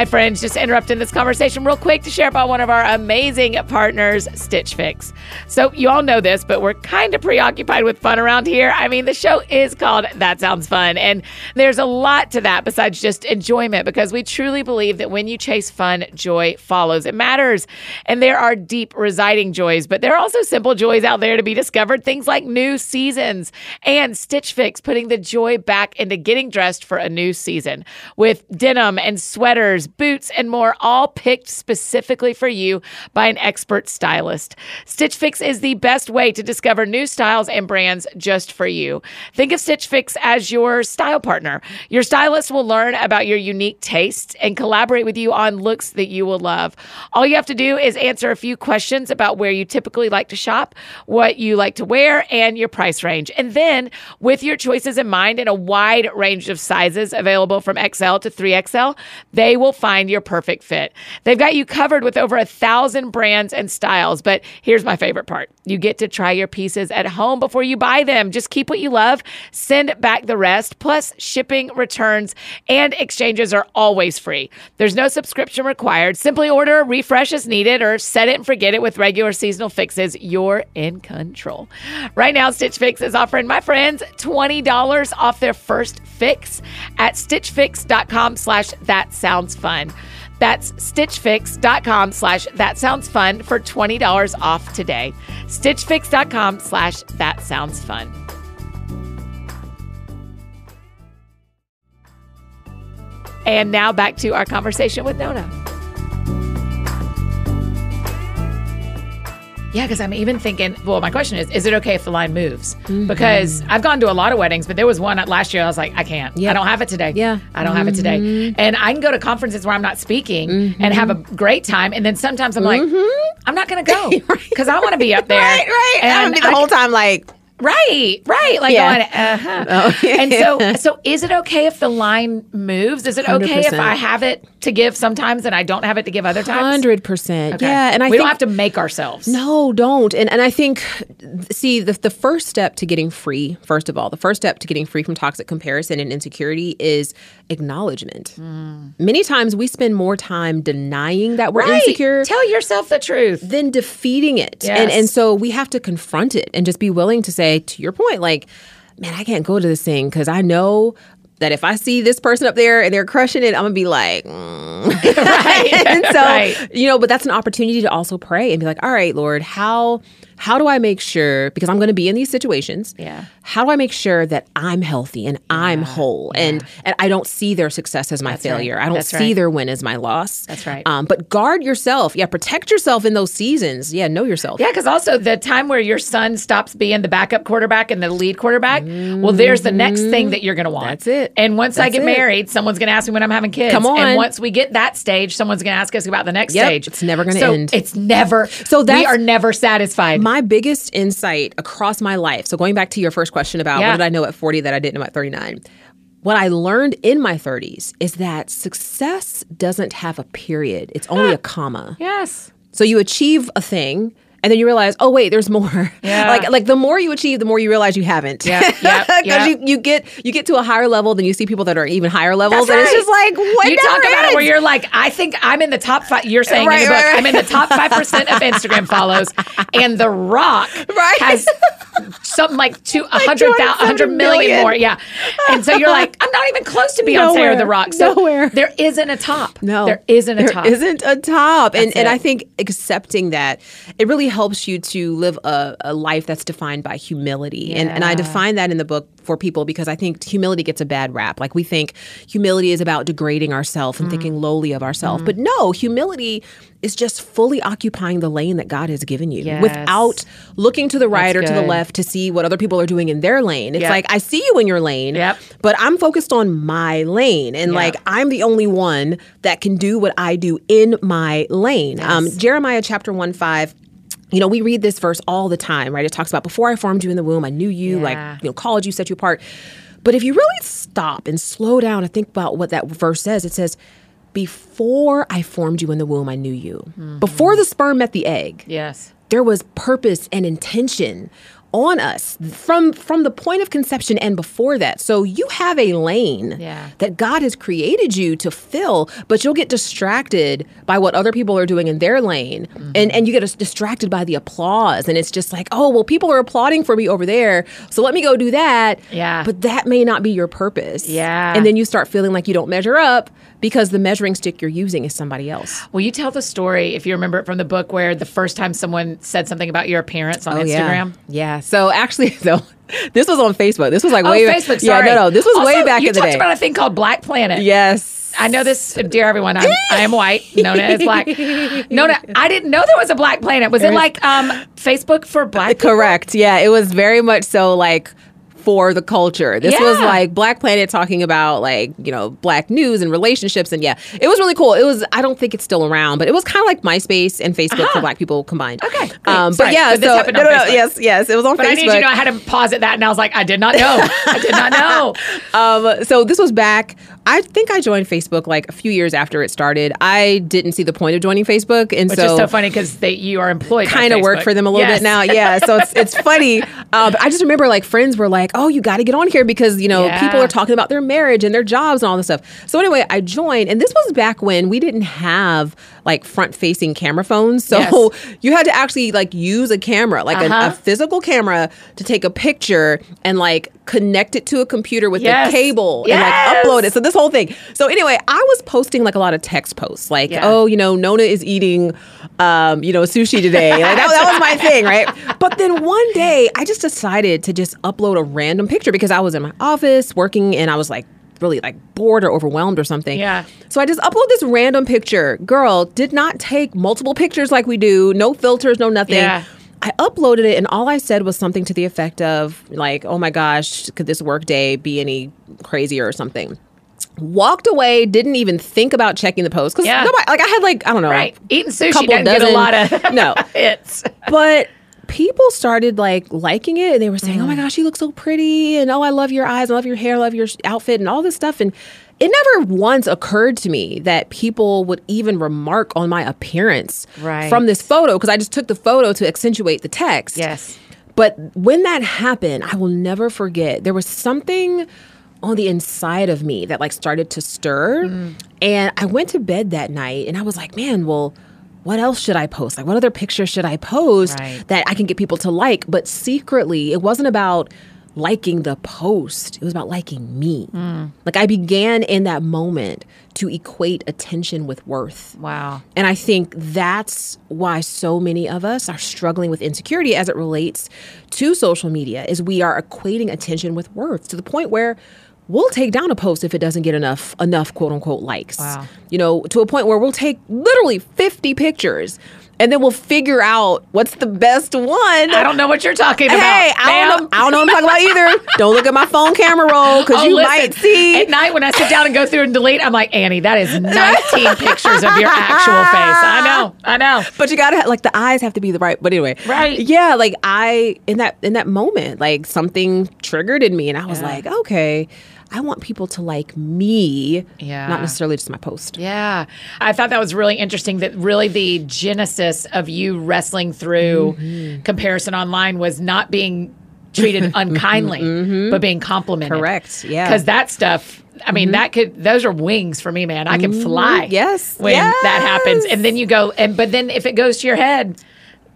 Speaker 1: Hi, friends. Just interrupting this conversation real quick to share about one of our amazing partners, Stitch Fix. So, you all know this, but we're kind of preoccupied with fun around here. I mean, the show is called That Sounds Fun, and there's a lot to that besides just enjoyment because we truly believe that when you chase fun, joy follows. It matters. And there are deep residing joys, but there are also simple joys out there to be discovered. Things like new seasons and Stitch Fix, putting the joy back into getting dressed for a new season with denim and sweaters, boots, and more, all picked specifically for you by an expert stylist. Stitch Fix is the best way to discover new styles and brands just for you. Think of Stitch Fix as your style partner. Your stylist will learn about your unique tastes and collaborate with you on looks that you will love. All you have to do is answer a few questions about where you typically like to shop, what you like to wear, and your price range. And then, with your choices in mind and a wide range of sizes available from XL to 3XL, they will find your perfect fit. They've got you covered with over a thousand brands and styles. But here's my favorite part you get to try your pieces at home before you buy them. Just keep what you love, send back the rest. Plus, shipping, returns, and exchanges are always free. There's no subscription required. Simply order, refresh as needed, or set it and forget it with regular seasonal fixes. You're in control. Right now, Stitch Fix is offering my friends $20 off their first fix at stitchfix.com slash that sounds fun. That's stitchfix.com slash that sounds fun for $20 off today. Stitchfix.com slash that sounds fun. And now back to our conversation with Nona. Yeah, because I'm even thinking, well, my question is, is it okay if the line moves? Mm-hmm. Because I've gone to a lot of weddings, but there was one last year I was like, I can't.
Speaker 2: Yeah.
Speaker 1: I don't have it today.
Speaker 2: Yeah.
Speaker 1: I don't have it today. Mm-hmm. And I can go to conferences where I'm not speaking and mm-hmm. have a great time. And then sometimes I'm like, I'm not going to go because I want to be up there.
Speaker 2: Right, right.
Speaker 1: And
Speaker 2: And the
Speaker 1: I-
Speaker 2: whole time like
Speaker 1: Right, right. Like
Speaker 2: Yeah.
Speaker 1: going, uh-huh.
Speaker 2: Oh,
Speaker 1: and so, so is it okay if the line moves? Is it okay if
Speaker 2: 100%.
Speaker 1: I have it to give sometimes and I don't have it to give other times?
Speaker 2: hundred percent.
Speaker 1: Okay.
Speaker 2: Yeah. And I
Speaker 1: we
Speaker 2: think
Speaker 1: don't have to make ourselves.
Speaker 2: No, don't. And and I think see the the first step to getting free, first of all, the first step to getting free from toxic comparison and insecurity is acknowledgement. Many times we spend more time denying that we're.
Speaker 1: Right.
Speaker 2: insecure
Speaker 1: Tell yourself the truth.
Speaker 2: than defeating it.
Speaker 1: Yes.
Speaker 2: And and so we have to confront it and just be willing to say to your point like, man, I can't go to this thing cuz I know that if I see this person up there and they're crushing it, I'm gonna be like, mm.
Speaker 1: right.
Speaker 2: and so
Speaker 1: right.
Speaker 2: you know, but that's an opportunity to also pray and be like, all right, Lord, how how do I make sure because I'm going to be in these situations?
Speaker 1: Yeah.
Speaker 2: How do I make sure that I'm healthy and I'm whole and and I don't see their success as my
Speaker 1: right.
Speaker 2: failure. I don't
Speaker 1: That's
Speaker 2: see
Speaker 1: right.
Speaker 2: their win as my loss.
Speaker 1: That's right.
Speaker 2: Um, but guard yourself. Yeah, protect yourself in those seasons. Yeah, know yourself.
Speaker 1: Yeah, because also the time where your son stops being the backup quarterback and the lead quarterback, well, there's the next thing that you're going to want.
Speaker 2: That's it.
Speaker 1: And once I get
Speaker 2: it.
Speaker 1: married, someone's going to ask me when I'm having kids.
Speaker 2: Come on.
Speaker 1: And once we get that stage, someone's going to ask us about the next
Speaker 2: Yep,
Speaker 1: stage.
Speaker 2: it's never gonna
Speaker 1: So
Speaker 2: end.
Speaker 1: It's never.
Speaker 2: So
Speaker 1: we are never satisfied.
Speaker 2: My biggest insight across my life. So going back to your first question about
Speaker 1: Yeah.
Speaker 2: what did I know at 40 that I didn't know at 39. What I learned in my 30s is that success doesn't have a period. It's only a comma.
Speaker 1: yes.
Speaker 2: So you achieve a thing and then you realize, oh wait, there's more.
Speaker 1: Yeah.
Speaker 2: like like the more you achieve, the more you realize you haven't.
Speaker 1: Yeah, yep,
Speaker 2: Because
Speaker 1: yep.
Speaker 2: you, you get you get to a higher level, then you see people that are even higher levels,
Speaker 1: That's
Speaker 2: and it's just like what
Speaker 1: you talk about it where you're like, I think I'm in the top five. You're saying in
Speaker 2: Right,
Speaker 1: your book,
Speaker 2: right, right.
Speaker 1: I'm in the top five percent of Instagram follows, and The Rock
Speaker 2: Right.
Speaker 1: has something like two, a hundred thousand, hundred
Speaker 2: 270
Speaker 1: million
Speaker 2: million.
Speaker 1: more. Yeah, and so you're like, I'm not even close to Beyonce or The Rock. So
Speaker 2: Nowhere.
Speaker 1: there isn't a top.
Speaker 2: No,
Speaker 1: there isn't a
Speaker 2: There
Speaker 1: top.
Speaker 2: isn't a top, and
Speaker 1: That's
Speaker 2: and
Speaker 1: it.
Speaker 2: I think accepting that it really helps you to live a, a life that's defined by humility, and and I define that in the book for people because I think humility gets a bad rap. Like we think humility is about degrading ourselves
Speaker 1: Mm.
Speaker 2: and thinking lowly of ourselves, but no, humility is just fully occupying the lane that God has given you
Speaker 1: Yes.
Speaker 2: without looking to the right or to the left to see what other people are doing in their lane. It's
Speaker 1: Yep.
Speaker 2: like I see you in your lane,
Speaker 1: Yep.
Speaker 2: but I'm focused on my lane, and
Speaker 1: Yeah.
Speaker 2: like I'm the only one that can do what I do in my lane. Um, Jeremiah chapter 1 5. You know, we read this verse all the time, right? It talks about before I formed you in the womb, I knew you,
Speaker 1: Yeah.
Speaker 2: like, you know, called you, set you apart. But if you really stop and slow down and think about what that verse says, it says, Before I formed you in the womb, I knew you.
Speaker 1: Mm-hmm.
Speaker 2: Before the sperm met the egg,
Speaker 1: yes.
Speaker 2: there was purpose and intention on us from from the point of conception and before that. So you have a lane
Speaker 1: Yeah.
Speaker 2: that God has created you to fill, but you'll get distracted by what other people are doing in their lane.
Speaker 1: Mm-hmm.
Speaker 2: And and you get distracted by the applause and it's just like, "Oh, well people are applauding for me over there, so let me go do that."
Speaker 1: Yeah.
Speaker 2: But that may not be your purpose.
Speaker 1: Yeah.
Speaker 2: And then you start feeling like you don't measure up because the measuring stick you're using is somebody else.
Speaker 1: Will you tell the story, if you remember it from the book, where the first time someone said something about your appearance on Instagram?
Speaker 2: Oh, Yeah. Yeah. So actually, so this was on Facebook. This was like
Speaker 1: Oh,
Speaker 2: way back.
Speaker 1: Facebook.
Speaker 2: Yeah,
Speaker 1: Sorry.
Speaker 2: no, no. This was way back in the day.
Speaker 1: You talked about a thing called Black Planet.
Speaker 2: yes.
Speaker 1: I know this, dear everyone. I'm, I am white. Nona is black. Nona, I didn't know there was a Black Planet. Was it like um, Facebook for black? people?
Speaker 2: Correct. Yeah, it was very much so like for the culture. This was like Black Planet talking about like, you know, black news and relationships and yeah. It was really cool. It was I don't think it's still around, but it was kind of like MySpace and Facebook for black people combined.
Speaker 1: Uh-huh. Okay, great.
Speaker 2: Um but
Speaker 1: Sorry.
Speaker 2: yeah,
Speaker 1: So
Speaker 2: so no, no, no, yes, yes, it was on
Speaker 1: But
Speaker 2: Facebook.
Speaker 1: I need you to know I had to pause at that, and I was like, I did not know. I did not know.
Speaker 2: Um, so this was back. I think I joined Facebook like a few years after it started. I didn't see the point of joining Facebook, and
Speaker 1: Which
Speaker 2: so
Speaker 1: is so funny because you are employed.
Speaker 2: kind of work for them a little
Speaker 1: Yes.
Speaker 2: bit now. Yeah, so it's it's funny. Uh, but I just remember like friends were like, "Oh, you got to get on here because you know
Speaker 1: Yeah.
Speaker 2: people are talking about their marriage and their jobs and all this stuff." So anyway, I joined, and this was back when we didn't have like front facing camera phones, so
Speaker 1: Yes.
Speaker 2: you had to actually like use a camera, like
Speaker 1: Uh-huh.
Speaker 2: a, physical camera, to take a picture and like connect it to a computer with
Speaker 1: Yes.
Speaker 2: the cable and like upload it. So this whole thing. So anyway, I was posting like a lot of text posts, like,
Speaker 1: Yeah.
Speaker 2: "Oh, you know, Nona is eating, um, you know, sushi today." Like, that, that was my thing, right? But then one day, I just decided to just upload a random picture because I was in my office working, and I was like really like bored or overwhelmed or something.
Speaker 1: Yeah.
Speaker 2: So I just upload this random picture. Girl did not take multiple pictures like we do, no filters, no nothing.
Speaker 1: Yeah.
Speaker 2: I uploaded it and all I said was something to the effect of like, "Oh my gosh, could this work day be any crazier or something?" Walked away, didn't even think about checking the post because
Speaker 1: Yeah.
Speaker 2: nobody like I had like I don't know,
Speaker 1: Right. Eating sushi
Speaker 2: couple
Speaker 1: doesn't get a lot of
Speaker 2: no,
Speaker 1: hits.
Speaker 2: but people started like liking it and they were saying, "Oh my mm-hmm. gosh, you look so pretty," and "Oh, I love your eyes, I love your hair, I love your outfit," and all this stuff. And it never once occurred to me that people would even remark on my appearance
Speaker 1: Right.
Speaker 2: from this photo because I just took the photo to accentuate the text.
Speaker 1: Yes.
Speaker 2: But when that happened, I will never forget. There was something on the inside of me that like started to stir.
Speaker 1: Mm.
Speaker 2: And I went to bed that night and I was like, man, well, what else should I post? Like, what other pictures should I post
Speaker 1: Right.
Speaker 2: that I can get people to like? But secretly, it wasn't about liking the post. It was about liking me. Like I began in that moment to equate attention with worth.
Speaker 1: Wow.
Speaker 2: And I think that's why so many of us are struggling with insecurity as it relates to social media is we are equating attention with worth to the point where we'll take down a post if it doesn't get enough enough quote unquote likes.
Speaker 1: Wow.
Speaker 2: You know, to a point where we'll take literally 50 pictures and then we'll figure out what's the best one.
Speaker 1: I don't know what you're talking about.
Speaker 2: Hey, I don't, know, I don't know what I'm talking about either. Don't look at my phone camera roll because
Speaker 1: Oh,
Speaker 2: you
Speaker 1: listen,
Speaker 2: might see.
Speaker 1: At night when I sit down and go through and delete, I'm like, Annie, that is 19 pictures of your actual face. I know. I know.
Speaker 2: but you gotta like the eyes have to be the right but anyway
Speaker 1: Right.
Speaker 2: yeah like i in that in that moment like something triggered in me and i was
Speaker 1: Yeah.
Speaker 2: like okay i want people to like me
Speaker 1: Yeah.
Speaker 2: not necessarily just my post
Speaker 1: Yeah. I thought that was really interesting that really the genesis of you wrestling through
Speaker 2: Mm-hmm.
Speaker 1: comparison online was not being treated unkindly, but being complimented.
Speaker 2: Mm-hmm. Correct, yeah. Mm-hmm.
Speaker 1: Because that stuff, I mean, that could, those are wings for me, man. I can fly.
Speaker 2: Yes,
Speaker 1: When that happens. And then you go, and, but then if it goes to your head,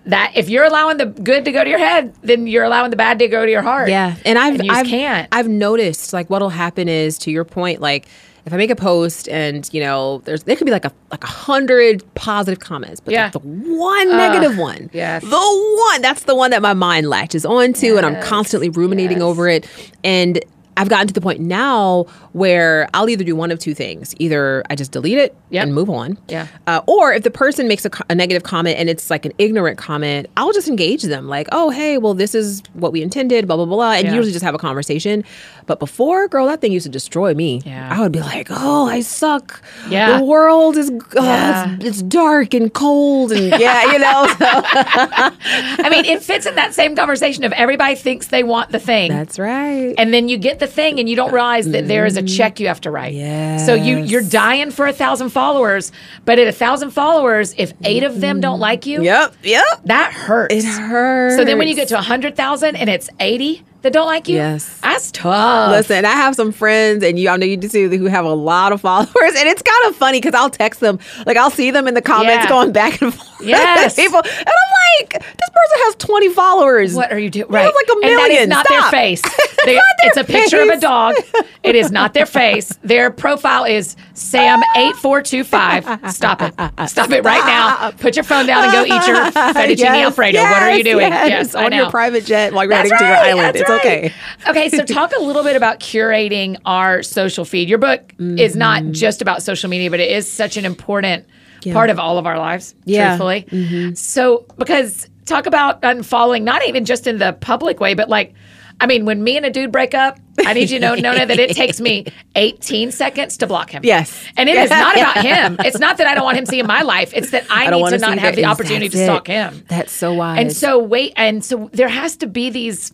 Speaker 1: that if you're allowing the good to go to your head, then you're allowing the bad to go to your heart.
Speaker 2: yeah and i've
Speaker 1: And you
Speaker 2: I've,
Speaker 1: can't.
Speaker 2: I've noticed like what'll happen is to your point like if I make a post and you know there's there could be like a like a hundred positive comments, but
Speaker 1: Yeah.
Speaker 2: the one negative one,
Speaker 1: yes.
Speaker 2: the one that's the one that my mind latches onto, and I'm constantly ruminating
Speaker 1: Yes.
Speaker 2: over it. And I've gotten to the point now where I'll either do one of two things: either I just delete it
Speaker 1: Yep.
Speaker 2: and move on,
Speaker 1: Yeah.
Speaker 2: uh, or if the person makes a, a negative comment and it's like an ignorant comment, I'll just engage them like, oh, hey, well, this is what we intended, blah, blah, blah, and
Speaker 1: Yeah.
Speaker 2: usually just have a conversation. But before, girl, that thing used to destroy me.
Speaker 1: Yeah.
Speaker 2: I would be like, oh, I suck.
Speaker 1: Yeah.
Speaker 2: The world is, oh,
Speaker 1: Yeah.
Speaker 2: it's, it's dark and cold. And yeah, you know, so
Speaker 1: I mean, it fits in that same conversation of everybody thinks they want the thing.
Speaker 2: that's right.
Speaker 1: and then you get the thing and you don't realize that there is a check you have to write.
Speaker 2: Yes.
Speaker 1: So you you're dying for a thousand followers, but at a thousand followers, if eight of them don't mm-hmm. like you,
Speaker 2: Yep, yep.
Speaker 1: that hurts.
Speaker 2: It hurts.
Speaker 1: So then when you get to a hundred thousand and it's eighty that don't like you,
Speaker 2: Yes.
Speaker 1: that's tough.
Speaker 2: Listen, I have some friends, and you, I know you do too, who have a lot of followers, and it's kind of funny because I'll text them, like I'll see them in the comments
Speaker 1: Yeah.
Speaker 2: going back and forth.
Speaker 1: Yes.
Speaker 2: people, and I'm like, this person has 20 followers.
Speaker 1: What are you doing? Right.
Speaker 2: have like a
Speaker 1: And that is
Speaker 2: million.
Speaker 1: not
Speaker 2: Stop.
Speaker 1: their face. They-
Speaker 2: not their
Speaker 1: it's a picture of a dog. It is not their face. Their profile is Sam8425. Stop it. Stop it right now. Put your phone down and go eat your fettuccine
Speaker 2: Yes,
Speaker 1: Alfredo. what are you doing?
Speaker 2: Yes,
Speaker 1: I
Speaker 2: on your private jet while you're
Speaker 1: That's
Speaker 2: heading to your island.
Speaker 1: that's
Speaker 2: It's
Speaker 1: right.
Speaker 2: Okay.
Speaker 1: Okay, so talk a little bit about curating our social feed. Your book is
Speaker 2: Mm-hmm.
Speaker 1: not just about social media, but it is such an important part of all of our lives,
Speaker 2: Yeah. Mm-hmm.
Speaker 1: truthfully. So, because talk about unfollowing, not even just in the public way, but like, I mean, when me and a dude break up, I need you to know, Nona, that it takes me 18 seconds to block him.
Speaker 2: Yes.
Speaker 1: And it is not about him. It's not that I don't want him seeing my life. It's that I,
Speaker 2: I
Speaker 1: need
Speaker 2: wanna
Speaker 1: not have the opportunity to
Speaker 2: that's it.
Speaker 1: stalk him.
Speaker 2: That's so wise.
Speaker 1: And so wait, and so there has to be these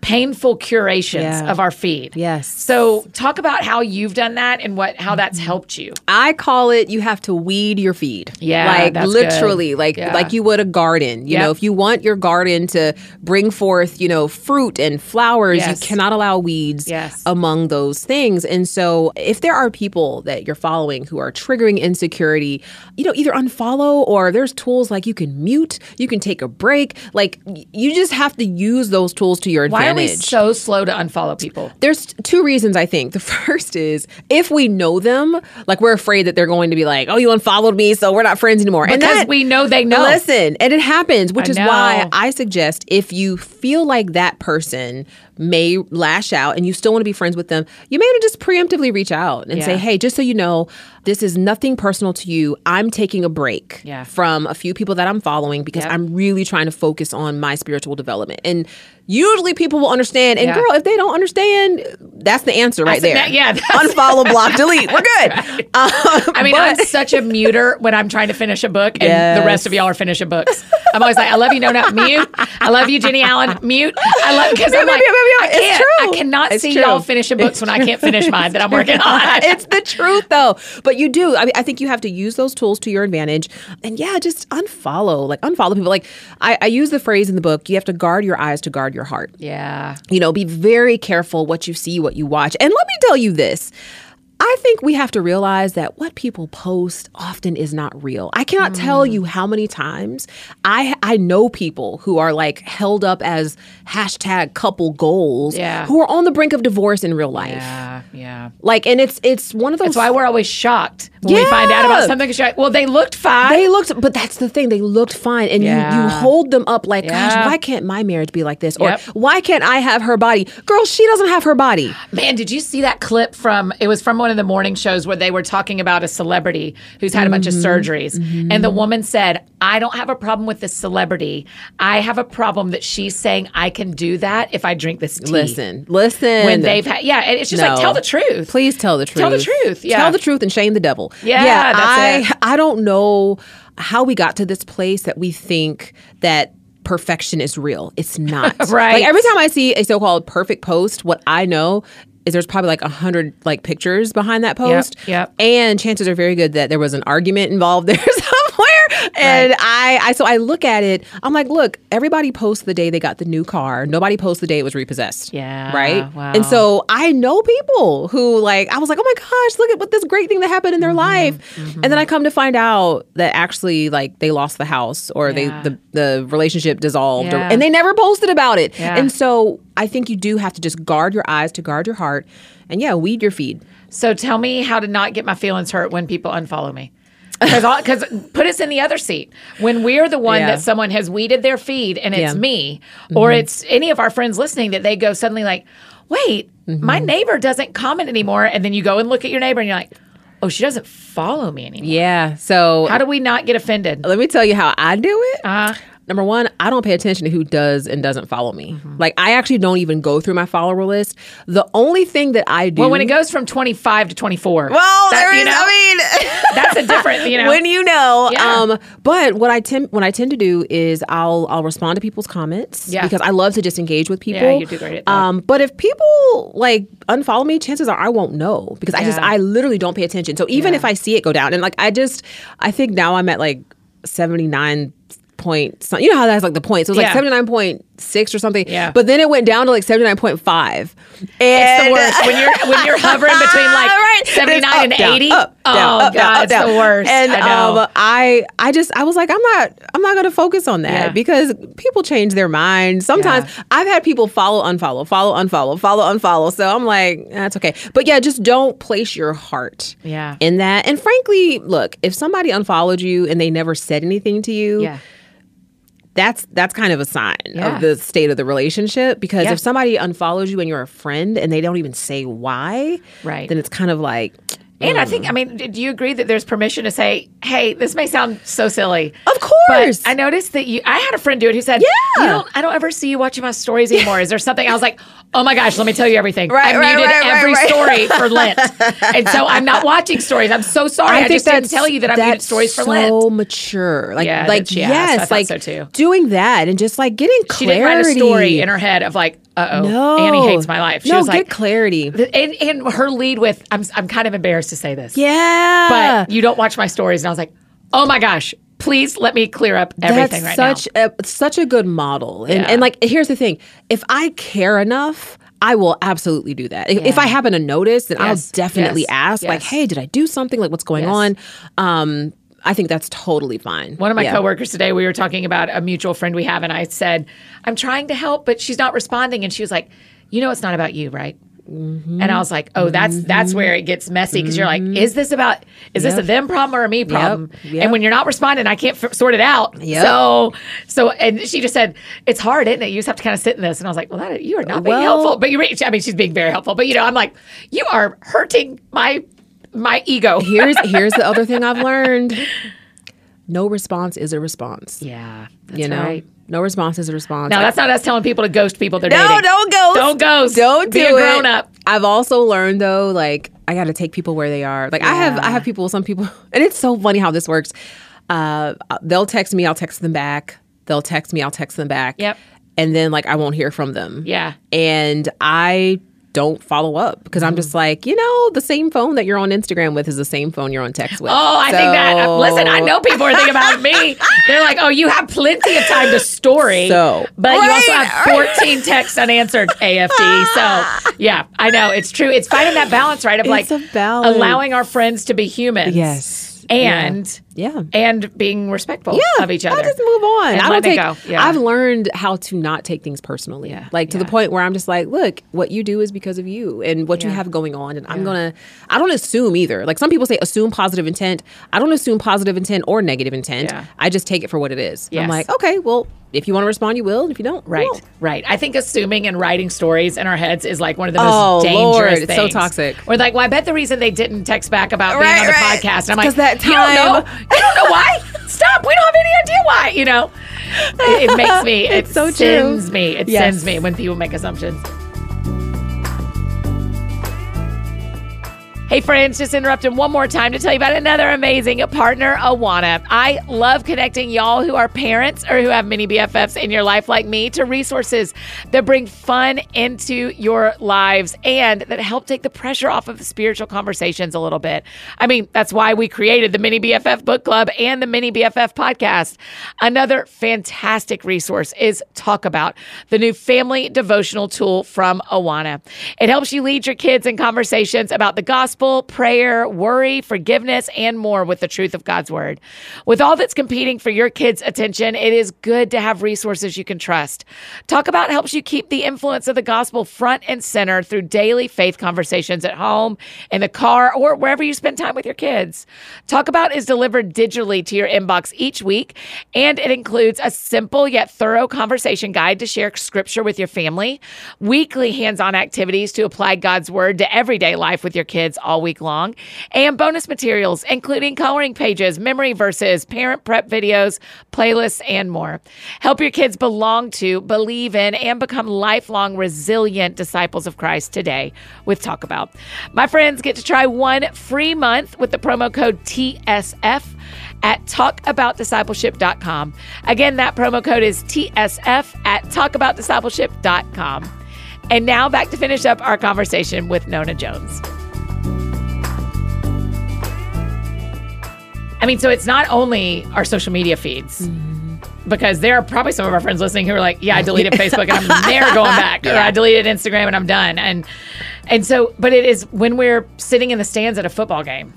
Speaker 1: painful curations
Speaker 2: Yeah.
Speaker 1: of our feed.
Speaker 2: Yes.
Speaker 1: So talk about how you've done that and what how that's mm-hmm. helped you.
Speaker 2: I call it you have to weed your feed.
Speaker 1: Yeah,
Speaker 2: Like literally,
Speaker 1: good.
Speaker 2: like
Speaker 1: Yeah.
Speaker 2: like you would a garden. You
Speaker 1: Yep.
Speaker 2: know, if you want your garden to bring forth, you know, fruit and flowers,
Speaker 1: Yes.
Speaker 2: you cannot allow weeds
Speaker 1: Yes.
Speaker 2: among those things. And so if there are people that you're following who are triggering insecurity, you know, either unfollow or there's tools like you can mute, you can take a break. Like you just have to use those tools to your
Speaker 1: Why are we so slow to unfollow people?
Speaker 2: there's two reasons I think. The first is if we know them, like we're afraid that they're going to be like, "Oh, you unfollowed me, so we're not friends anymore." and
Speaker 1: Because
Speaker 2: that,
Speaker 1: we know they know.
Speaker 2: Listen, and it happens, which
Speaker 1: I
Speaker 2: is why. I suggest if you feel like that person may lash out and you still want to be friends with them, you may want to just preemptively reach out and say, "Hey, just so you know, this is nothing personal to you. I'm taking a break
Speaker 1: Yeah.
Speaker 2: from a few people that I'm following because
Speaker 1: Yep.
Speaker 2: I'm really trying to focus on my spiritual development." And usually people will understand. And
Speaker 1: Yeah.
Speaker 2: girl, if they don't understand, that's the answer right there.
Speaker 1: that- yeah,
Speaker 2: Unfollow, block, delete. We're good. Um,
Speaker 1: I mean,
Speaker 2: but-
Speaker 1: I'm such a muter when I'm trying to finish a book, and the rest of y'all are finishing books. I'm always like, I love you, no, no, mute. I love you, Jennie Allen, mute. I love because I'm like, I.
Speaker 2: It's
Speaker 1: can't, I
Speaker 2: true.
Speaker 1: cannot
Speaker 2: It's
Speaker 1: see
Speaker 2: true.
Speaker 1: y'all finishing books when I can't finish mine that I'm working on.
Speaker 2: it's the truth though. But you do. I mean, I think you have to use those tools to your advantage. And yeah, just unfollow. Like unfollow people. Like I, I use the phrase in the book, you have to guard your eyes to guard your heart.
Speaker 1: yeah.
Speaker 2: You know, be very careful what you see, what you watch. And let me tell you this. I think we have to realize that what people post often is not real. I cannot tell
Speaker 1: Mm.
Speaker 2: you how many times I I know people who are like held up as hashtag couple goals
Speaker 1: Yeah.
Speaker 2: who are on the brink of divorce in real life.
Speaker 1: Yeah, yeah.
Speaker 2: Like, and it's it's one of those.
Speaker 1: That's why we're always shocked when we find out about something. Like, Well, they looked fine.
Speaker 2: they looked, but that's the thing. They looked fine, and you you hold them up like,
Speaker 1: Yeah.
Speaker 2: gosh, why can't my marriage be like this? Or
Speaker 1: Yep.
Speaker 2: why can't I have her body? Girl, she doesn't have her body.
Speaker 1: Man, did you see that clip from? It was from one of the morning shows where they were talking about a celebrity who's had a bunch of
Speaker 2: Mm-hmm.
Speaker 1: surgeries, and the woman said, "I don't have a problem with this celebrity. I have a problem that she's saying I can do that if I drink this tea."
Speaker 2: Listen, listen.
Speaker 1: when they've had, yeah, and it's just like tell the truth.
Speaker 2: Please tell the truth.
Speaker 1: Tell the truth, yeah.
Speaker 2: Tell the truth and shame the devil.
Speaker 1: Yeah, that's
Speaker 2: I
Speaker 1: it.
Speaker 2: I don't know how we got to this place that we think that perfection is real. It's not.
Speaker 1: Right.
Speaker 2: Like every time I see a so-called perfect post, what I know is there's probably like a hundred like pictures behind that post.
Speaker 1: yep.
Speaker 2: And chances are very good that there was an argument involved there somewhere. And I, I so I look at it, I'm like, look, everybody posts the day they got the new car. Nobody posts the day it was repossessed.
Speaker 1: Yeah,
Speaker 2: Right?
Speaker 1: wow.
Speaker 2: And so I know people who like I was like, oh my gosh, look at what this great thing that happened in their
Speaker 1: Mm-hmm,
Speaker 2: life. And then I come to find out that actually like they lost the house or
Speaker 1: Yeah.
Speaker 2: they the, the relationship dissolved or, and they never posted about it.
Speaker 1: Yeah.
Speaker 2: And so I think you do have to just guard your eyes to guard your heart and yeah, weed your feed.
Speaker 1: So tell me how to not get my feelings hurt when people unfollow me. Because put us in the other seat. When we're the one
Speaker 2: Yeah.
Speaker 1: that someone has weeded their feed and it's
Speaker 2: Yeah. Mm-hmm.
Speaker 1: me, or it's any of our friends listening that they go suddenly like, wait,
Speaker 2: Mm-hmm.
Speaker 1: my neighbor doesn't comment anymore. And then you go and look at your neighbor and you're like, oh, she doesn't follow me anymore.
Speaker 2: Yeah. So
Speaker 1: How do we not get offended?
Speaker 2: let me tell you how I do it.
Speaker 1: Uh,
Speaker 2: Number one, I don't pay attention to who does and doesn't follow me.
Speaker 1: Mm-hmm.
Speaker 2: Like I actually don't even go through my follower list. The only thing that I do
Speaker 1: well, when it goes from 25 to 24,
Speaker 2: well,
Speaker 1: that-
Speaker 2: there
Speaker 1: you know,
Speaker 2: I mean,
Speaker 1: that's a different, you know.
Speaker 2: when you know.
Speaker 1: Yeah.
Speaker 2: Um, but what I tend what I tend to do is I'll I'll respond to people's comments
Speaker 1: Yeah.
Speaker 2: because I love to just engage with people.
Speaker 1: Yeah, you do great at that.
Speaker 2: Um, but if people like unfollow me, chances are I won't know because I just I literally don't pay attention. So even
Speaker 1: Yeah.
Speaker 2: if I see it go down, and like I just I think now I'm at like seventy nine point you know how that's like the points So it was
Speaker 1: Yeah.
Speaker 2: like 79.6 or something
Speaker 1: Yeah.
Speaker 2: but then it went down to like 79.5
Speaker 1: It's the worst when you're when you're hovering between like
Speaker 2: Right.
Speaker 1: 79 and
Speaker 2: down,
Speaker 1: 80.
Speaker 2: up,
Speaker 1: oh
Speaker 2: down, up,
Speaker 1: god,
Speaker 2: down,
Speaker 1: it's the worst.
Speaker 2: And
Speaker 1: I know.
Speaker 2: um, I, I just, I was like, I'm not, I'm not going to focus on that
Speaker 1: Yeah.
Speaker 2: because people change their minds. Sometimes
Speaker 1: Yeah.
Speaker 2: I've had people follow, unfollow, follow, unfollow, follow, unfollow. So I'm like, that's okay. But yeah, just don't place your heart
Speaker 1: Yeah.
Speaker 2: in that. And frankly, look, if somebody unfollowed you and they never said anything to you,
Speaker 1: yeah.
Speaker 2: That's that's kind of a sign
Speaker 1: Yeah.
Speaker 2: of the state of the relationship because
Speaker 1: Yeah.
Speaker 2: if somebody unfollows you and you're a friend and they don't even say why
Speaker 1: Right.
Speaker 2: then it's kind of like
Speaker 1: And I mm. think, I mean, do you agree that there's permission to say, "Hey, this may sound so silly"?
Speaker 2: Of course.
Speaker 1: I noticed that you. I had a friend do it who said,
Speaker 2: Yeah.
Speaker 1: "You don't. I don't ever see you watching my stories anymore. Is there something?" I was like, "Oh my gosh, let me tell you everything.
Speaker 2: Right,
Speaker 1: I
Speaker 2: right,
Speaker 1: muted
Speaker 2: right,
Speaker 1: every
Speaker 2: right.
Speaker 1: story for Lent, and so I'm not watching stories. I'm so sorry. I, just didn't tell you that I muted stories for
Speaker 2: so
Speaker 1: Lent."
Speaker 2: mature. Like,
Speaker 1: Yeah,
Speaker 2: like
Speaker 1: she asked. I
Speaker 2: yes, like
Speaker 1: so too.
Speaker 2: doing that and just like getting clarity.
Speaker 1: She didn't write a story in her head of like, "Uh oh,
Speaker 2: No,
Speaker 1: Annie hates my life." She
Speaker 2: no,
Speaker 1: was
Speaker 2: get clarity.
Speaker 1: and, and her lead with, "I'm I'm kind of embarrassed to say this,
Speaker 2: Yeah,
Speaker 1: but you don't watch my stories," and I was like, "Oh my gosh." Please let me clear up everything
Speaker 2: that's
Speaker 1: right
Speaker 2: such a such a good model. And
Speaker 1: Yeah.
Speaker 2: and like here's the thing: if I care enough. I will absolutely do that. If, if I happen to notice, then
Speaker 1: Yes.
Speaker 2: I'll definitely
Speaker 1: Yes.
Speaker 2: ask, like, "Hey, did I do something? Like, what's going
Speaker 1: Yes.
Speaker 2: on?" Um, I think that's totally fine.
Speaker 1: One of my
Speaker 2: Yeah.
Speaker 1: coworkers today, we were talking about a mutual friend we have, and I said, I'm trying to help, but she's not responding. And she was like, You know, it's not about you, right?
Speaker 2: Mm-hmm.
Speaker 1: And I was like, Oh, that's that's where it gets messy because you're like, Is this about is this a them problem or a me problem?
Speaker 2: Yep.
Speaker 1: And when you're not responding, I can't f- sort it out.
Speaker 2: Yep.
Speaker 1: So so and she just said, It's hard, isn't it? You just have to kind of sit in this. And I was like, Well, that, you are not being
Speaker 2: Well-
Speaker 1: helpful. But you're I mean, she's being very helpful. But you know, I'm like, You are hurting my my ego.
Speaker 2: here's here's the other thing I've learned. No response is a response.
Speaker 1: yeah. That's
Speaker 2: you know,
Speaker 1: right.
Speaker 2: No response is a response.
Speaker 1: Now that's not us telling people to ghost people they're
Speaker 2: no,
Speaker 1: dating.
Speaker 2: don't ghost.
Speaker 1: Don't ghost.
Speaker 2: Don't
Speaker 1: Be
Speaker 2: do
Speaker 1: a
Speaker 2: it.
Speaker 1: grown up.
Speaker 2: I've also learned though, like I got to take people where they are. Like I have, I have people. Some people, and it's so funny how this works. Uh, they'll text me, I'll text them back. They'll text me, I'll text them back.
Speaker 1: Yep.
Speaker 2: And then like I won't hear from them.
Speaker 1: Yeah.
Speaker 2: And I don't follow up because I'm
Speaker 1: Mm-hmm.
Speaker 2: just like, you know, the same phone that you're on Instagram with is the same phone you're on text with.
Speaker 1: Oh, I think that. Listen, I know people are thinking about me. They're like, "Oh, you have plenty of time to story,
Speaker 2: So-
Speaker 1: but you also have 14 texts unanswered, AFD." So, yeah, I know it's true. It's finding that balance, right? Of like
Speaker 2: It's balance.
Speaker 1: allowing our friends to be humans,
Speaker 2: Yes.
Speaker 1: and
Speaker 2: Yeah.
Speaker 1: And being respectful
Speaker 2: yeah,
Speaker 1: of each other.
Speaker 2: I just move on. I don't take.
Speaker 1: go. Yeah.
Speaker 2: I've learned how to not take things personally.
Speaker 1: Yeah,
Speaker 2: Like to the point where I'm just like, look, what you do is because of you and what you have going on, and I'm gonna. I don't assume either. Like some people say, assume positive intent. I don't assume positive intent or negative intent.
Speaker 1: Yeah.
Speaker 2: I just take it for what it is.
Speaker 1: Yes.
Speaker 2: I'm like, okay, well, if you want to respond, you will. And if you don't, you
Speaker 1: Right,
Speaker 2: won't.
Speaker 1: right. I think assuming and writing stories in our heads is like one of the most
Speaker 2: Oh,
Speaker 1: dangerous
Speaker 2: Lord,
Speaker 1: things.
Speaker 2: it's so toxic.
Speaker 1: We're like, well, I bet the reason they didn't text back about being on the
Speaker 2: right.
Speaker 1: podcast. And I'm like,
Speaker 2: 'Cause that
Speaker 1: you don't know. You don't know why. Stop. We don't have any idea why. You know, it, it makes me. It
Speaker 2: It's so true.
Speaker 1: sends me. It
Speaker 2: Yes.
Speaker 1: sends me when people make assumptions. Hey friends, just interrupting one more time to tell you about another amazing partner, Awana. I love connecting y'all who are parents or who have mini BFFs in your life like me to resources that bring fun into your lives and that help take the pressure off of the spiritual conversations a little bit. I mean, that's why we created the Mini BFF Book Club and the Mini BFF podcast. Another fantastic resource is Talk About, the new family devotional tool from Awana. It helps you lead your kids in conversations about the gospel, prayer, worry, forgiveness, and more with the truth of God's word. With all that's competing for your kids' attention, it is good to have resources you can trust. Talk About helps you keep the influence of the gospel front and center through daily faith conversations at home, in the car, or wherever you spend time with your kids. Talk About is delivered digitally to your inbox each week, and it includes a simple yet thorough conversation guide to share scripture with your family, weekly hands on activities to apply God's word to everyday life with your kids all week long, and bonus materials, including coloring pages, memory verses, parent prep videos, playlists, and more. Help your kids belong to, believe in, and become lifelong resilient disciples of Christ today with Talk About. My friends get to try one free month with the promo code TSF at talkaboutdiscipleship.com. Again, that promo code is TSF at talkaboutdiscipleship.com. And now back to finish up our conversation with Nona Jones. I mean, so it's not only our social media feeds. Because there are probably some of our friends listening who are like, "Yeah, I deleted Facebook and I'm never going back," or "I deleted Instagram and I'm done." And and so, but it is when we're sitting in the stands at a football game,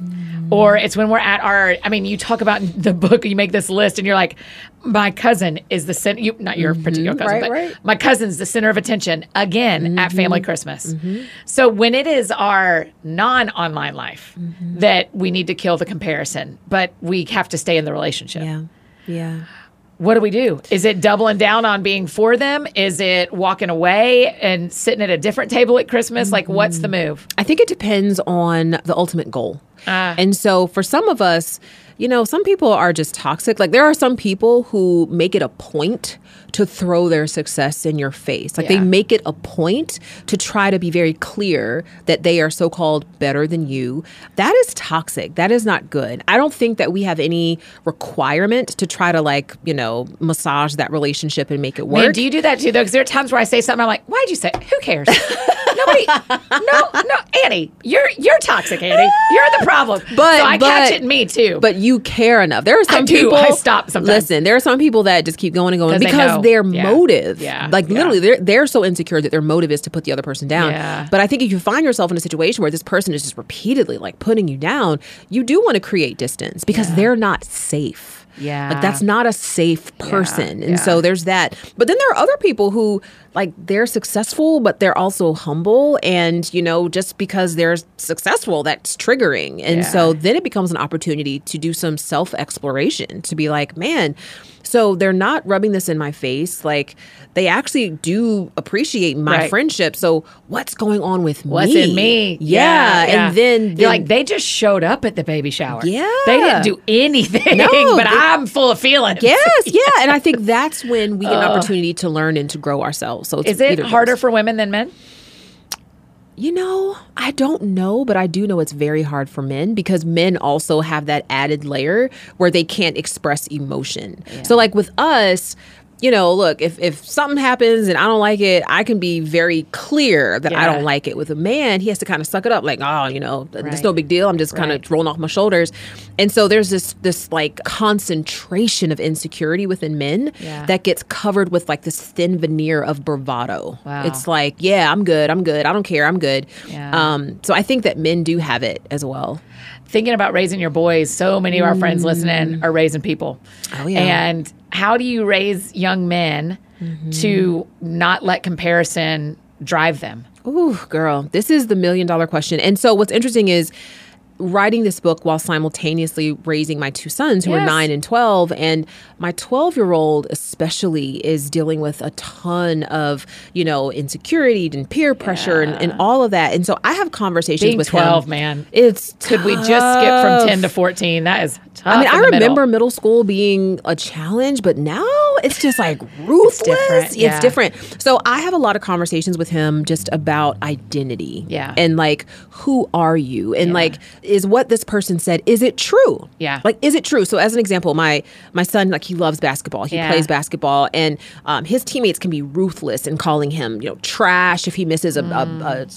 Speaker 1: or it's when we're at our. I mean, you talk about the book, you make this list, and you're like, "My cousin is the center." You not your particular cousin,
Speaker 2: Right,
Speaker 1: but
Speaker 2: right.
Speaker 1: my cousin's the center of attention again at family
Speaker 2: Mm-hmm.
Speaker 1: Christmas. So when it is our non-online life
Speaker 2: Mm-hmm.
Speaker 1: that we need to kill the comparison, but we have to stay in the relationship.
Speaker 2: Yeah. Yeah.
Speaker 1: What do we do? Is it doubling down on being for them? Is it walking away and sitting at a different table at Christmas? Like, what's the move?
Speaker 2: I think it depends on the ultimate goal.
Speaker 1: Ah.
Speaker 2: And so for some of us, you know, some people are just toxic. Like there are some people who make it a point to throw their success in your face. Like
Speaker 1: Yeah.
Speaker 2: they make it a point to try to be very clear that they are so called better than you. That is toxic. That is not good. I don't think that we have any requirement to try to like, you know, massage that relationship and make it work.
Speaker 1: Man, do you do that too, though? Because there are times where I say something, I'm like, why'd you say it? Who cares? Nobody, no, no, Annie, you're you're toxic, Annie. You're the problem.
Speaker 2: But-
Speaker 1: so I catch it in me too.
Speaker 2: But you care enough. There are some
Speaker 1: do.
Speaker 2: people.
Speaker 1: I stop sometimes.
Speaker 2: Listen, there are some people that just keep going and going
Speaker 1: 'Cause
Speaker 2: because their
Speaker 1: Yeah.
Speaker 2: motive,
Speaker 1: Yeah.
Speaker 2: like
Speaker 1: Yeah.
Speaker 2: literally, they're they're so insecure that their motive is to put the other person down.
Speaker 1: Yeah.
Speaker 2: But I think if you find yourself in a situation where this person is just repeatedly like putting you down, you do want to create distance because they're not safe.
Speaker 1: Yeah.
Speaker 2: Like that's not a safe person. And so there's that. But then there are other people who like they're successful but they're also humble and you know just because they're successful that's triggering. And
Speaker 1: Yeah.
Speaker 2: so then it becomes an opportunity to do some self-exploration to be like, man, so they're not rubbing this in my face. Like they actually do appreciate my
Speaker 1: Right.
Speaker 2: friendship. So what's going on with
Speaker 1: What's
Speaker 2: me?
Speaker 1: What's in me?
Speaker 2: Yeah. And then,
Speaker 1: you're like, they just showed up at the baby shower.
Speaker 2: Yeah.
Speaker 1: They didn't do anything,
Speaker 2: No,
Speaker 1: but
Speaker 2: they-
Speaker 1: I'm full of feelings.
Speaker 2: Yes, yeah, and I think that's when we get an opportunity to learn and to grow ourselves. So, it's
Speaker 1: Is it harder for women than men?
Speaker 2: You know, I don't know, but I do know it's very hard for men because men also have that added layer where they can't express emotion. So, like with us, you know, look, if if something happens and I don't like it, I can be very clear that I don't like it. With a man, he has to kind of suck it up, like, oh, you know, it's no big deal. I'm just kind
Speaker 1: Right.
Speaker 2: of rolling off my shoulders. And so there's this this like concentration of insecurity within men
Speaker 1: Yeah.
Speaker 2: that gets covered with like this thin veneer of bravado.
Speaker 1: Wow.
Speaker 2: It's like, yeah, I'm good, I'm good, I don't care, I'm good.
Speaker 1: Yeah.
Speaker 2: Um, so I think that men do have it as well.
Speaker 1: Thinking about raising your boys, so many of our friends listening are raising people.
Speaker 2: Mm. Oh, yeah.
Speaker 1: And how do you raise young men
Speaker 2: Mm-hmm.
Speaker 1: to not let comparison drive them?
Speaker 2: Ooh, girl, this is the million dollar question. And so what's interesting is writing this book while simultaneously raising my two sons who are 9 and 12 and my 12 year old especially is dealing with a ton of you know insecurity and peer pressure and, and all of that and so i have conversations
Speaker 1: Being
Speaker 2: with
Speaker 1: 12,
Speaker 2: him.
Speaker 1: man.
Speaker 2: it's
Speaker 1: Could we just skip from 10 to 14? That is tough.
Speaker 2: I mean, I
Speaker 1: the middle.
Speaker 2: remember middle school being a challenge, but now it's just like ruthless.
Speaker 1: different,
Speaker 2: It's, different. So I have a lot of conversations with him just about identity.
Speaker 1: Yeah.
Speaker 2: And like, who are you? And like, is what this person said, is it true?
Speaker 1: Yeah.
Speaker 2: Like, is it true? So as an example, my my son, like he loves basketball. He
Speaker 1: Yeah.
Speaker 2: plays basketball and um, his teammates can be ruthless in calling him, you know, trash if he misses a, a,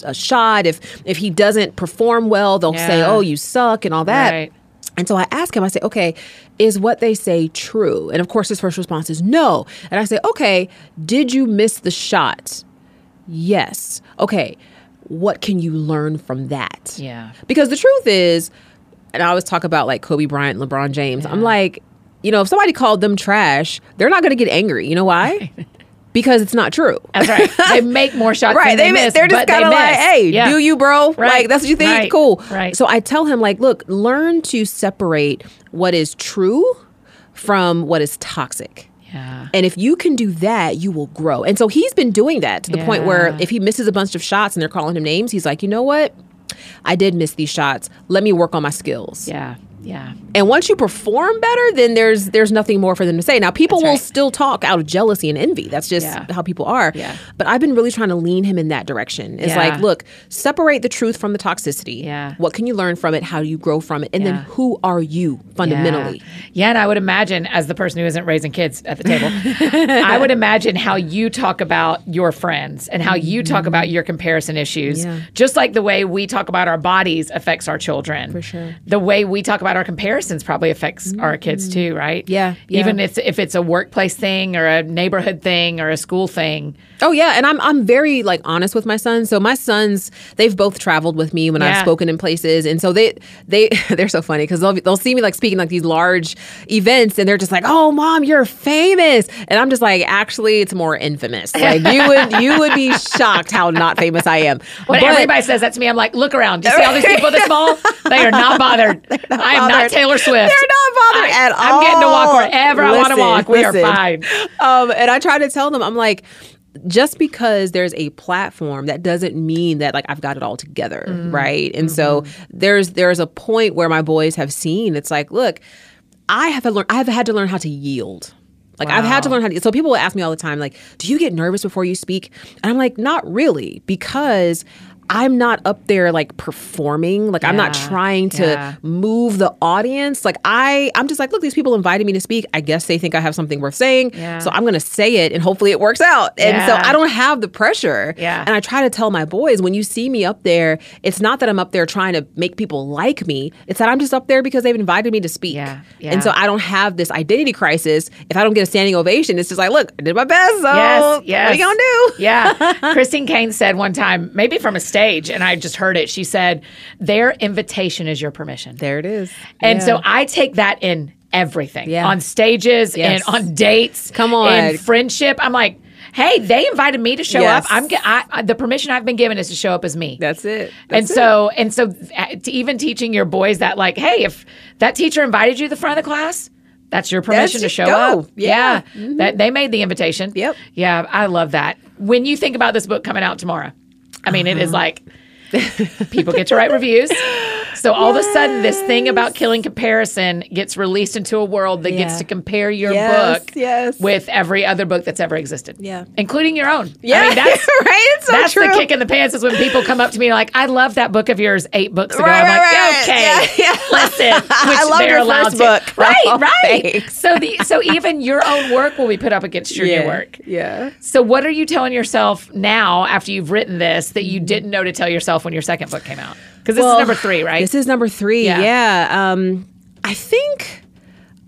Speaker 2: a, a shot. If if he doesn't perform well, they'll say, oh, you suck and all that.
Speaker 1: Right.
Speaker 2: And so I ask him, I say, okay, is what they say true? And of course, his first response is no. And I say, okay, did you miss the shot? Yes. Okay, what can you learn from that?
Speaker 1: Yeah.
Speaker 2: Because the truth is, and I always talk about like Kobe Bryant, LeBron James, I'm like, you know, if somebody called them trash, they're not going to get angry. You know why? because it's not true.
Speaker 1: That's right. They make more shots
Speaker 2: Right,
Speaker 1: than they,
Speaker 2: they,
Speaker 1: miss,
Speaker 2: they're just kind of like, "Hey,
Speaker 1: Yeah.
Speaker 2: do you, bro?
Speaker 1: Right,
Speaker 2: Like that's what you think?
Speaker 1: right,
Speaker 2: Cool."
Speaker 1: right.
Speaker 2: So I tell him, like, look, learn to separate what is true from what is toxic.
Speaker 1: Yeah.
Speaker 2: And if you can do that, you will grow. And so he's been doing that to the point where if he misses a bunch of shots and they're calling him names, he's like, you know what? I did miss these shots. Let me work on my skills.
Speaker 1: Yeah. Yeah.
Speaker 2: And once you perform better, then there's there's nothing more for them to say. Now people will still talk out of jealousy and envy. That's just
Speaker 1: Yeah.
Speaker 2: how people are.
Speaker 1: Yeah.
Speaker 2: But I've been really trying to lean him in that direction. It's
Speaker 1: Yeah.
Speaker 2: like, look, separate the truth from the toxicity.
Speaker 1: Yeah.
Speaker 2: What can you learn from it? How do you grow from it? And
Speaker 1: Yeah.
Speaker 2: then who are you fundamentally?
Speaker 1: Yeah. yeah, and I would imagine, as the person who isn't raising kids at the table, I would imagine how you talk about your friends and how you talk mm-hmm. about your comparison issues,
Speaker 2: Yeah.
Speaker 1: just like the way we talk about our bodies affects our children. For
Speaker 2: sure.
Speaker 1: The way we talk about our comparisons probably affects our kids mm-hmm. too, right?
Speaker 2: Yeah, yeah.
Speaker 1: Even if, if it's a workplace thing or a neighborhood thing or a school thing.
Speaker 2: Oh yeah, and I'm I'm very like honest with my sons. So my sons, they've both traveled with me when
Speaker 1: Yeah.
Speaker 2: I've spoken in places, and so they they they're so funny because they'll they'll see me like speaking like these large events, and they're just like, "Oh, mom, you're famous," and I'm just like, "Actually, it's more infamous. Like you would you would be shocked how not famous I am."
Speaker 1: When
Speaker 2: But-
Speaker 1: everybody says that to me, I'm like, look around. Do you see all these people this small? They are not bothered. I am not. Taylor Swift.
Speaker 2: They're not bothered
Speaker 1: I-
Speaker 2: at all.
Speaker 1: I'm getting to walk wherever I want to walk. We
Speaker 2: listen.
Speaker 1: are fine.
Speaker 2: Um, and I try to tell them, I'm like, just because there's a platform, that doesn't mean that like I've got it all together,
Speaker 1: Mm-hmm.
Speaker 2: right? And so there's there's a point where my boys have seen it's like, look, I have to learn. I have had to learn how to yield. Like I've had to learn how to. So people will ask me all the time, like, "Do you get nervous before you speak?" And I'm like, "Not really," because I'm not up there like performing. Like I'm not trying to
Speaker 1: Yeah.
Speaker 2: move the audience. Like I, I'm just like, look, these people invited me to speak. I guess they think I have something worth saying.
Speaker 1: Yeah.
Speaker 2: So I'm going to say it, and hopefully it works out. And so I don't have the pressure.
Speaker 1: Yeah.
Speaker 2: And I try to tell my boys, when you see me up there, it's not that I'm up there trying to make people like me. It's that I'm just up there because they've invited me to speak.
Speaker 1: Yeah. Yeah.
Speaker 2: And so I don't have this identity crisis. If I don't get a standing ovation, it's just like, look, I did my best. So
Speaker 1: Yes, yes.
Speaker 2: what are you gonna do?
Speaker 1: yeah. Christine Caine said one time, maybe from a stage, and I just heard it. She said, Their invitation is your permission.
Speaker 2: There it is.
Speaker 1: And
Speaker 2: Yeah.
Speaker 1: so I take that in everything
Speaker 2: Yeah.
Speaker 1: on stages
Speaker 2: Yes.
Speaker 1: and on dates.
Speaker 2: Come on.
Speaker 1: In friendship. I'm like, Hey, they invited me to show
Speaker 2: Yes.
Speaker 1: up. I'm I, the permission I've been given is to show up as me.
Speaker 2: that's it.
Speaker 1: and
Speaker 2: That's it.
Speaker 1: so and so to even teaching your boys that like hey if that teacher invited you to the front of the class that's your permission to show
Speaker 2: go.
Speaker 1: up
Speaker 2: Yeah. Mm-hmm.
Speaker 1: that they made the invitation
Speaker 2: Yep.
Speaker 1: yeah i love that when you think about this book coming out tomorrow i mean it is
Speaker 2: Uh-huh.
Speaker 1: like people get to write reviews So all of a sudden, this thing about killing comparison gets released into a world that gets to compare your
Speaker 2: Yes,
Speaker 1: book
Speaker 2: yes.
Speaker 1: with every other book that's ever existed.
Speaker 2: Yeah.
Speaker 1: including your own.
Speaker 2: Yeah,
Speaker 1: I mean, that's
Speaker 2: right. It's so
Speaker 1: that's
Speaker 2: true.
Speaker 1: the kick in the pants is when people come up to me like, "I love that book of yours eight books ago."
Speaker 2: Right,
Speaker 1: I'm
Speaker 2: right,
Speaker 1: like,
Speaker 2: right.
Speaker 1: "Okay,
Speaker 2: Yeah, yeah.
Speaker 1: listen." Which
Speaker 2: I
Speaker 1: they're
Speaker 2: your first
Speaker 1: to.
Speaker 2: book.
Speaker 1: right?
Speaker 2: Oh,
Speaker 1: right.
Speaker 2: thanks.
Speaker 1: So the so even your own work will be put up against your new work.
Speaker 2: Yeah.
Speaker 1: So what are you telling yourself now after you've written this that you didn't know to tell yourself when your second book came out? Because this
Speaker 2: Well,
Speaker 1: is number three, right?
Speaker 2: This is number three.
Speaker 1: Yeah.
Speaker 2: Yeah. Um, I think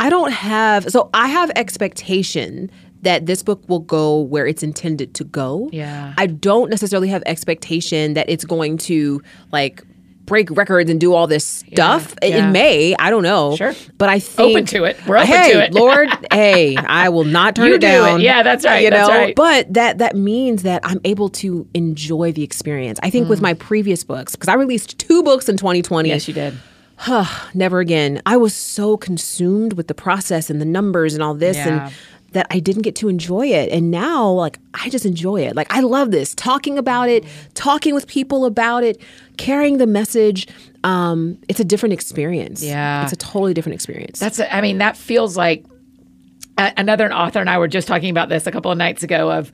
Speaker 2: I don't have. So I have expectation that this book will go where it's intended to go.
Speaker 1: Yeah.
Speaker 2: I don't necessarily have expectation that it's going to like break records and do all this stuff. It-
Speaker 1: yeah.
Speaker 2: It may. I don't know.
Speaker 1: Sure.
Speaker 2: But I think
Speaker 1: Open to it. We're open
Speaker 2: hey,
Speaker 1: to it.
Speaker 2: Lord, hey, I will not turn
Speaker 1: You
Speaker 2: it
Speaker 1: do it.
Speaker 2: down.
Speaker 1: Yeah, that's right.
Speaker 2: You know,
Speaker 1: That's right.
Speaker 2: but that that means that I'm able to enjoy the experience. I think
Speaker 1: Mm.
Speaker 2: with my previous books, because I released two books in 2020
Speaker 1: yes, you did. Huh?
Speaker 2: never again. I was so consumed with the process and the numbers and all this
Speaker 1: Yeah.
Speaker 2: and that I didn't get to enjoy it. And now like I just enjoy it. Like I love this talking about it, talking with people about it, carrying the message. Um it's a different experience.
Speaker 1: Yeah.
Speaker 2: It's a totally different experience.
Speaker 1: That's. A, I mean, that feels like a, another author and I were just talking about this a couple of nights ago. Of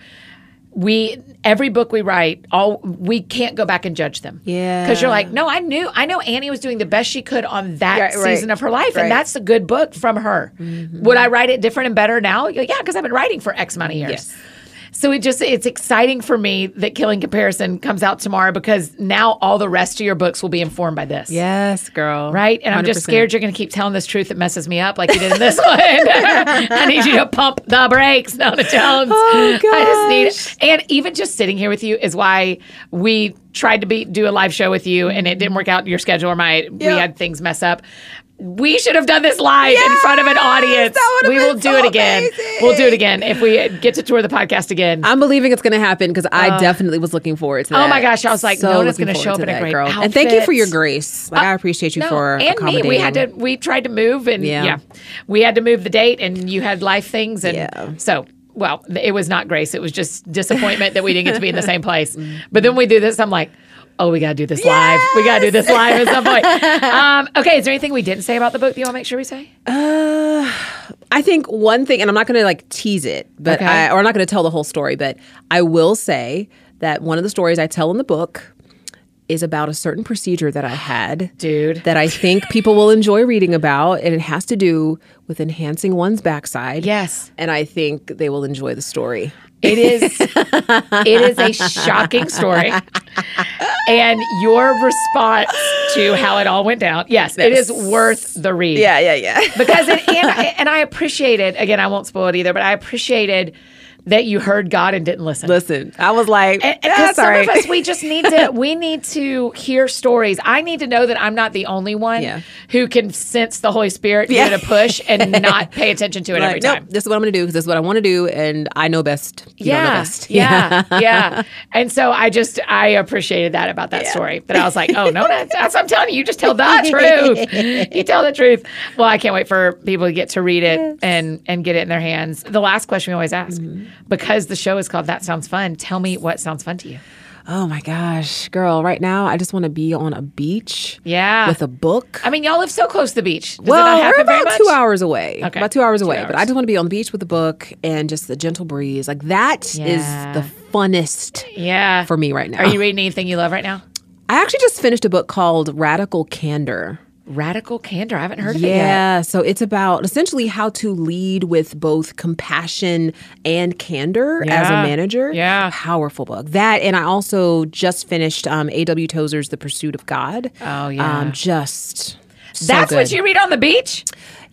Speaker 1: we every book we write, all we can't go back and judge them.
Speaker 2: Yeah.
Speaker 1: because you're like, no, I knew, I know Annie was doing the best she could on that
Speaker 2: Right, right.
Speaker 1: season of her life,
Speaker 2: Right.
Speaker 1: and that's a good book from her. Mm-hmm. Would I write it different and better now? Like, yeah, because I've been writing for X amount of years.
Speaker 2: Yes.
Speaker 1: So it just it's exciting for me that Killing Comparison comes out tomorrow because now all the rest of your books will be informed by this.
Speaker 2: yes, girl.
Speaker 1: Right? And i am just scared you're going to keep telling this truth that messes me up like you did in this one. I need you to pump the brakes, Nona Jones.
Speaker 2: Oh,
Speaker 1: I just need it. And even just sitting here with you is why we tried to be do a live show with you and it didn't work out your schedule or my we had things mess up. We should have done this live in front of an audience. We will do
Speaker 2: so
Speaker 1: it again.
Speaker 2: amazing.
Speaker 1: We'll do it again if we get to tour the podcast again.
Speaker 2: I'm believing it's going to happen because I definitely was looking forward to that.
Speaker 1: Uh, Oh my gosh, I was like, Nona's
Speaker 2: looking
Speaker 1: gonna show up
Speaker 2: to
Speaker 1: in a great
Speaker 2: girl. And thank you for your grace. Like I appreciate you
Speaker 1: No,
Speaker 2: for
Speaker 1: and me. We had to. We tried to move, and yeah.
Speaker 2: Yeah.
Speaker 1: we had to move the date, and you had life things, and
Speaker 2: Yeah.
Speaker 1: so. Well, it was not grace. It was just disappointment that we didn't get to be in the same place. But then we do this. I'm like, oh, we got to do this live. We got to do this live at some point. Um, okay, is there anything we didn't say about the book that you want to make sure we say?
Speaker 2: Uh, I think one thing, and I'm not going to like tease it, but
Speaker 1: Okay.
Speaker 2: I, or I'm not going to tell the whole story, but I will say that one of the stories I tell in the book is about a certain procedure that I had,
Speaker 1: Dude.
Speaker 2: that I think people will enjoy reading about, and it has to do with enhancing one's backside.
Speaker 1: Yes.
Speaker 2: and I think they will enjoy the story.
Speaker 1: It is it is a shocking story. And your response to how it all went down. Yes, it is worth the read.
Speaker 2: yeah, yeah. Yeah.
Speaker 1: Because it, and, and I appreciated again I won't spoil it either but I appreciated that you heard God and didn't listen.
Speaker 2: Listen, I was like,
Speaker 1: And, and 'cause some
Speaker 2: right.
Speaker 1: of us, we just need to, we need to hear stories. I need to know that I'm not the only one
Speaker 2: Yeah.
Speaker 1: who can sense the Holy Spirit
Speaker 2: Yeah.
Speaker 1: give it a push and not pay attention to it every
Speaker 2: Like, nope,
Speaker 1: time.
Speaker 2: this is what I'm going to do because this is what I want to do, and I know best. You don't know
Speaker 1: Yeah,
Speaker 2: best.
Speaker 1: yeah, yeah. And so I just I appreciated that about that story. That I was like, oh no, that's, that's I'm telling you, you just tell the truth. You tell the truth. Well, I can't wait for people to get to read it and and get it in their hands. The last question we always ask,
Speaker 2: Mm-hmm.
Speaker 1: Because the show is called That Sounds Fun. Tell me what sounds fun to you.
Speaker 2: Oh my gosh, girl! Right now, I just want to be on a beach.
Speaker 1: Yeah.
Speaker 2: With a book.
Speaker 1: I mean, y'all live so close to the beach. Does
Speaker 2: well,
Speaker 1: it not
Speaker 2: we're about two hours away.
Speaker 1: Okay.
Speaker 2: About two hours
Speaker 1: Two
Speaker 2: away. But I just want to be on the beach with a book and just the gentle breeze. Like that is
Speaker 1: Yeah.
Speaker 2: the funnest
Speaker 1: Yeah.
Speaker 2: for me right now.
Speaker 1: Are you reading anything you love right now?
Speaker 2: I actually just finished a book called Radical Candor.
Speaker 1: Radical Candor. I haven't heard of it yet.
Speaker 2: Yeah, so it's about essentially how to lead with both compassion and candor as a manager.
Speaker 1: Yeah.
Speaker 2: powerful book. That, and I also just finished um, A.W. Tozer's *The Pursuit of God*.
Speaker 1: Oh, yeah.
Speaker 2: um, just so
Speaker 1: That's what you read on the beach?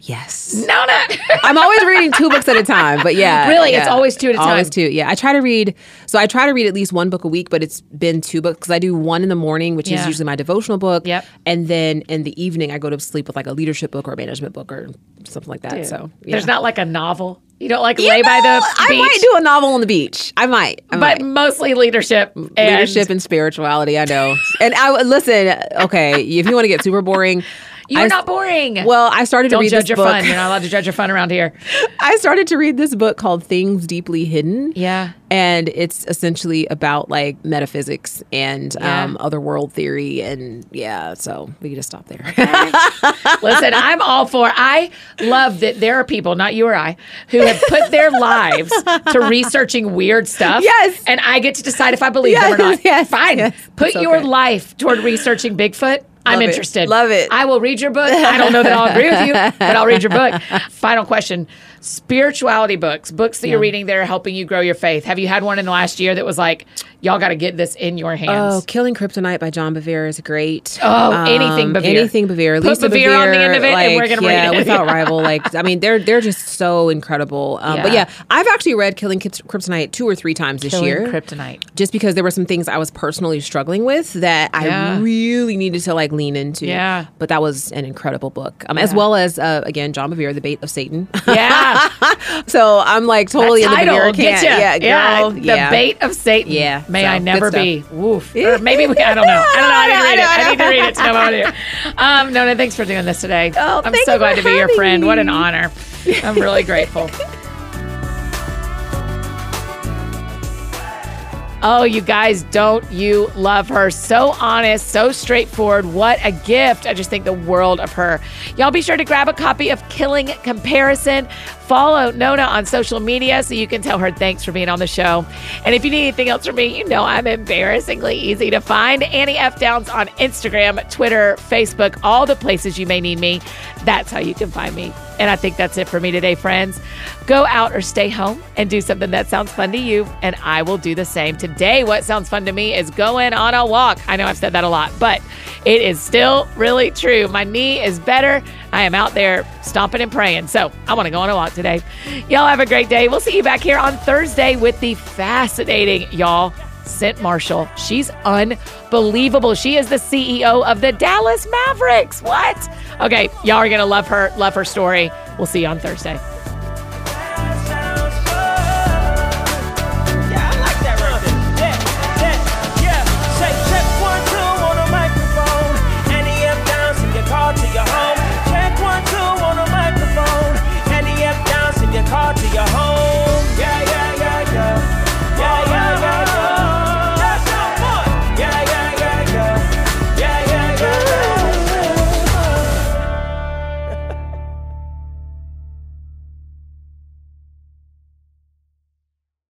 Speaker 2: Yes,
Speaker 1: No, no.
Speaker 2: I'm always reading two books at a time, but yeah,
Speaker 1: Really? It's always two at a time.
Speaker 2: Always two. Yeah, I try to read. So I try to read at least one book a week, but it's been two books because I do one in the morning, which
Speaker 1: Yeah.
Speaker 2: is usually my devotional book.
Speaker 1: Yep.
Speaker 2: And then in the evening, I go to sleep with like a leadership book or a management book or something like that. So yeah.
Speaker 1: There's not like a novel. You don't like
Speaker 2: You
Speaker 1: lay by
Speaker 2: know,
Speaker 1: the
Speaker 2: I
Speaker 1: beach.
Speaker 2: might do a novel on the beach. I might. I
Speaker 1: but
Speaker 2: might.
Speaker 1: mostly leadership. And
Speaker 2: Leadership and spirituality, I know. and I listen, okay, if you want to get super boring,
Speaker 1: You're
Speaker 2: I-
Speaker 1: not boring.
Speaker 2: Well, I started to
Speaker 1: Don't
Speaker 2: read
Speaker 1: judge
Speaker 2: this
Speaker 1: your
Speaker 2: book.
Speaker 1: fun. You're not allowed to judge your fun around here.
Speaker 2: I started to read this book called Things Deeply Hidden.
Speaker 1: Yeah.
Speaker 2: And it's essentially about like metaphysics and
Speaker 1: Yeah.
Speaker 2: um, other world theory. And yeah, so we can just stop there.
Speaker 1: Listen, I'm all for. I love that there are people, not you or I, who have put their lives to researching weird stuff.
Speaker 2: Yes.
Speaker 1: and I get to decide if I believe them or not.
Speaker 2: yes,
Speaker 1: Fine.
Speaker 2: yes.
Speaker 1: Put
Speaker 2: It's
Speaker 1: your
Speaker 2: okay.
Speaker 1: life toward researching Bigfoot. I'm
Speaker 2: Love it.
Speaker 1: interested.
Speaker 2: Love it.
Speaker 1: I will read your book. I don't know that I'll agree with you, but I'll read your book. Final question: Spirituality books, books that you're reading that are helping you grow your faith. Have you had one in the last year that was like, y'all got to get this in your hands?
Speaker 2: oh, Killing Kryptonite by John Bevere is great.
Speaker 1: Oh, anything Bevere.
Speaker 2: Anything Bevere.
Speaker 1: Put
Speaker 2: Lisa
Speaker 1: Bevere on the end of it and we're gonna
Speaker 2: yeah,
Speaker 1: read it.
Speaker 2: without rival. Like, I mean, they're they're just so incredible. Um, But
Speaker 1: Yeah.
Speaker 2: yeah, I've actually read Killing Kryptonite two or three times this
Speaker 1: Killing
Speaker 2: year.
Speaker 1: Kryptonite.
Speaker 2: just because there were some things I was personally struggling with that
Speaker 1: Yeah.
Speaker 2: I really needed to like lean into.
Speaker 1: Yeah.
Speaker 2: But that was an incredible book. Um, As well as, uh, again, John Bevere, The Bait of Satan.
Speaker 1: Yeah.
Speaker 2: so I'm like totally
Speaker 1: That
Speaker 2: in the
Speaker 1: title
Speaker 2: Bevere
Speaker 1: will
Speaker 2: camp.
Speaker 1: get you.
Speaker 2: Yeah, girl.
Speaker 1: The
Speaker 2: yeah.
Speaker 1: bait of Satan.
Speaker 2: Yeah,
Speaker 1: May
Speaker 2: so,
Speaker 1: I never be. Woof. Or maybe we, I don't know. I don't know. I need to read it. I need to read it to what I do. Um, Nona, thanks for doing this today.
Speaker 2: Oh,
Speaker 1: I'm so glad to be your friend. What an honor. I'm really grateful. Oh, you guys, don't you love her? So honest, so straightforward. What a gift. I just think the world of her. Y'all be sure to grab a copy of Killing Comparison. Follow Nona on social media so you can tell her thanks for being on the show. And if you need anything else from me, you know I'm embarrassingly easy to find. Annie F. Downs on Instagram, Twitter, Facebook, all the places you may need me. That's how you can find me. And I think that's it for me today, friends. Go out or stay home and do something that sounds fun to you, and I will do the same. Today, what sounds fun to me is going on a walk. I know I've said that a lot, but it is still really true. My knee is better. I am out there stomping and praying. So I want to go on a walk today. Y'all have a great day. We'll see you back here on Thursday with the fascinating, y'all. Cynt Marshall. She's unbelievable. She is the CEO of the Dallas Mavericks. What? Okay, y'all are going to love her, love her story. We'll see you on Thursday.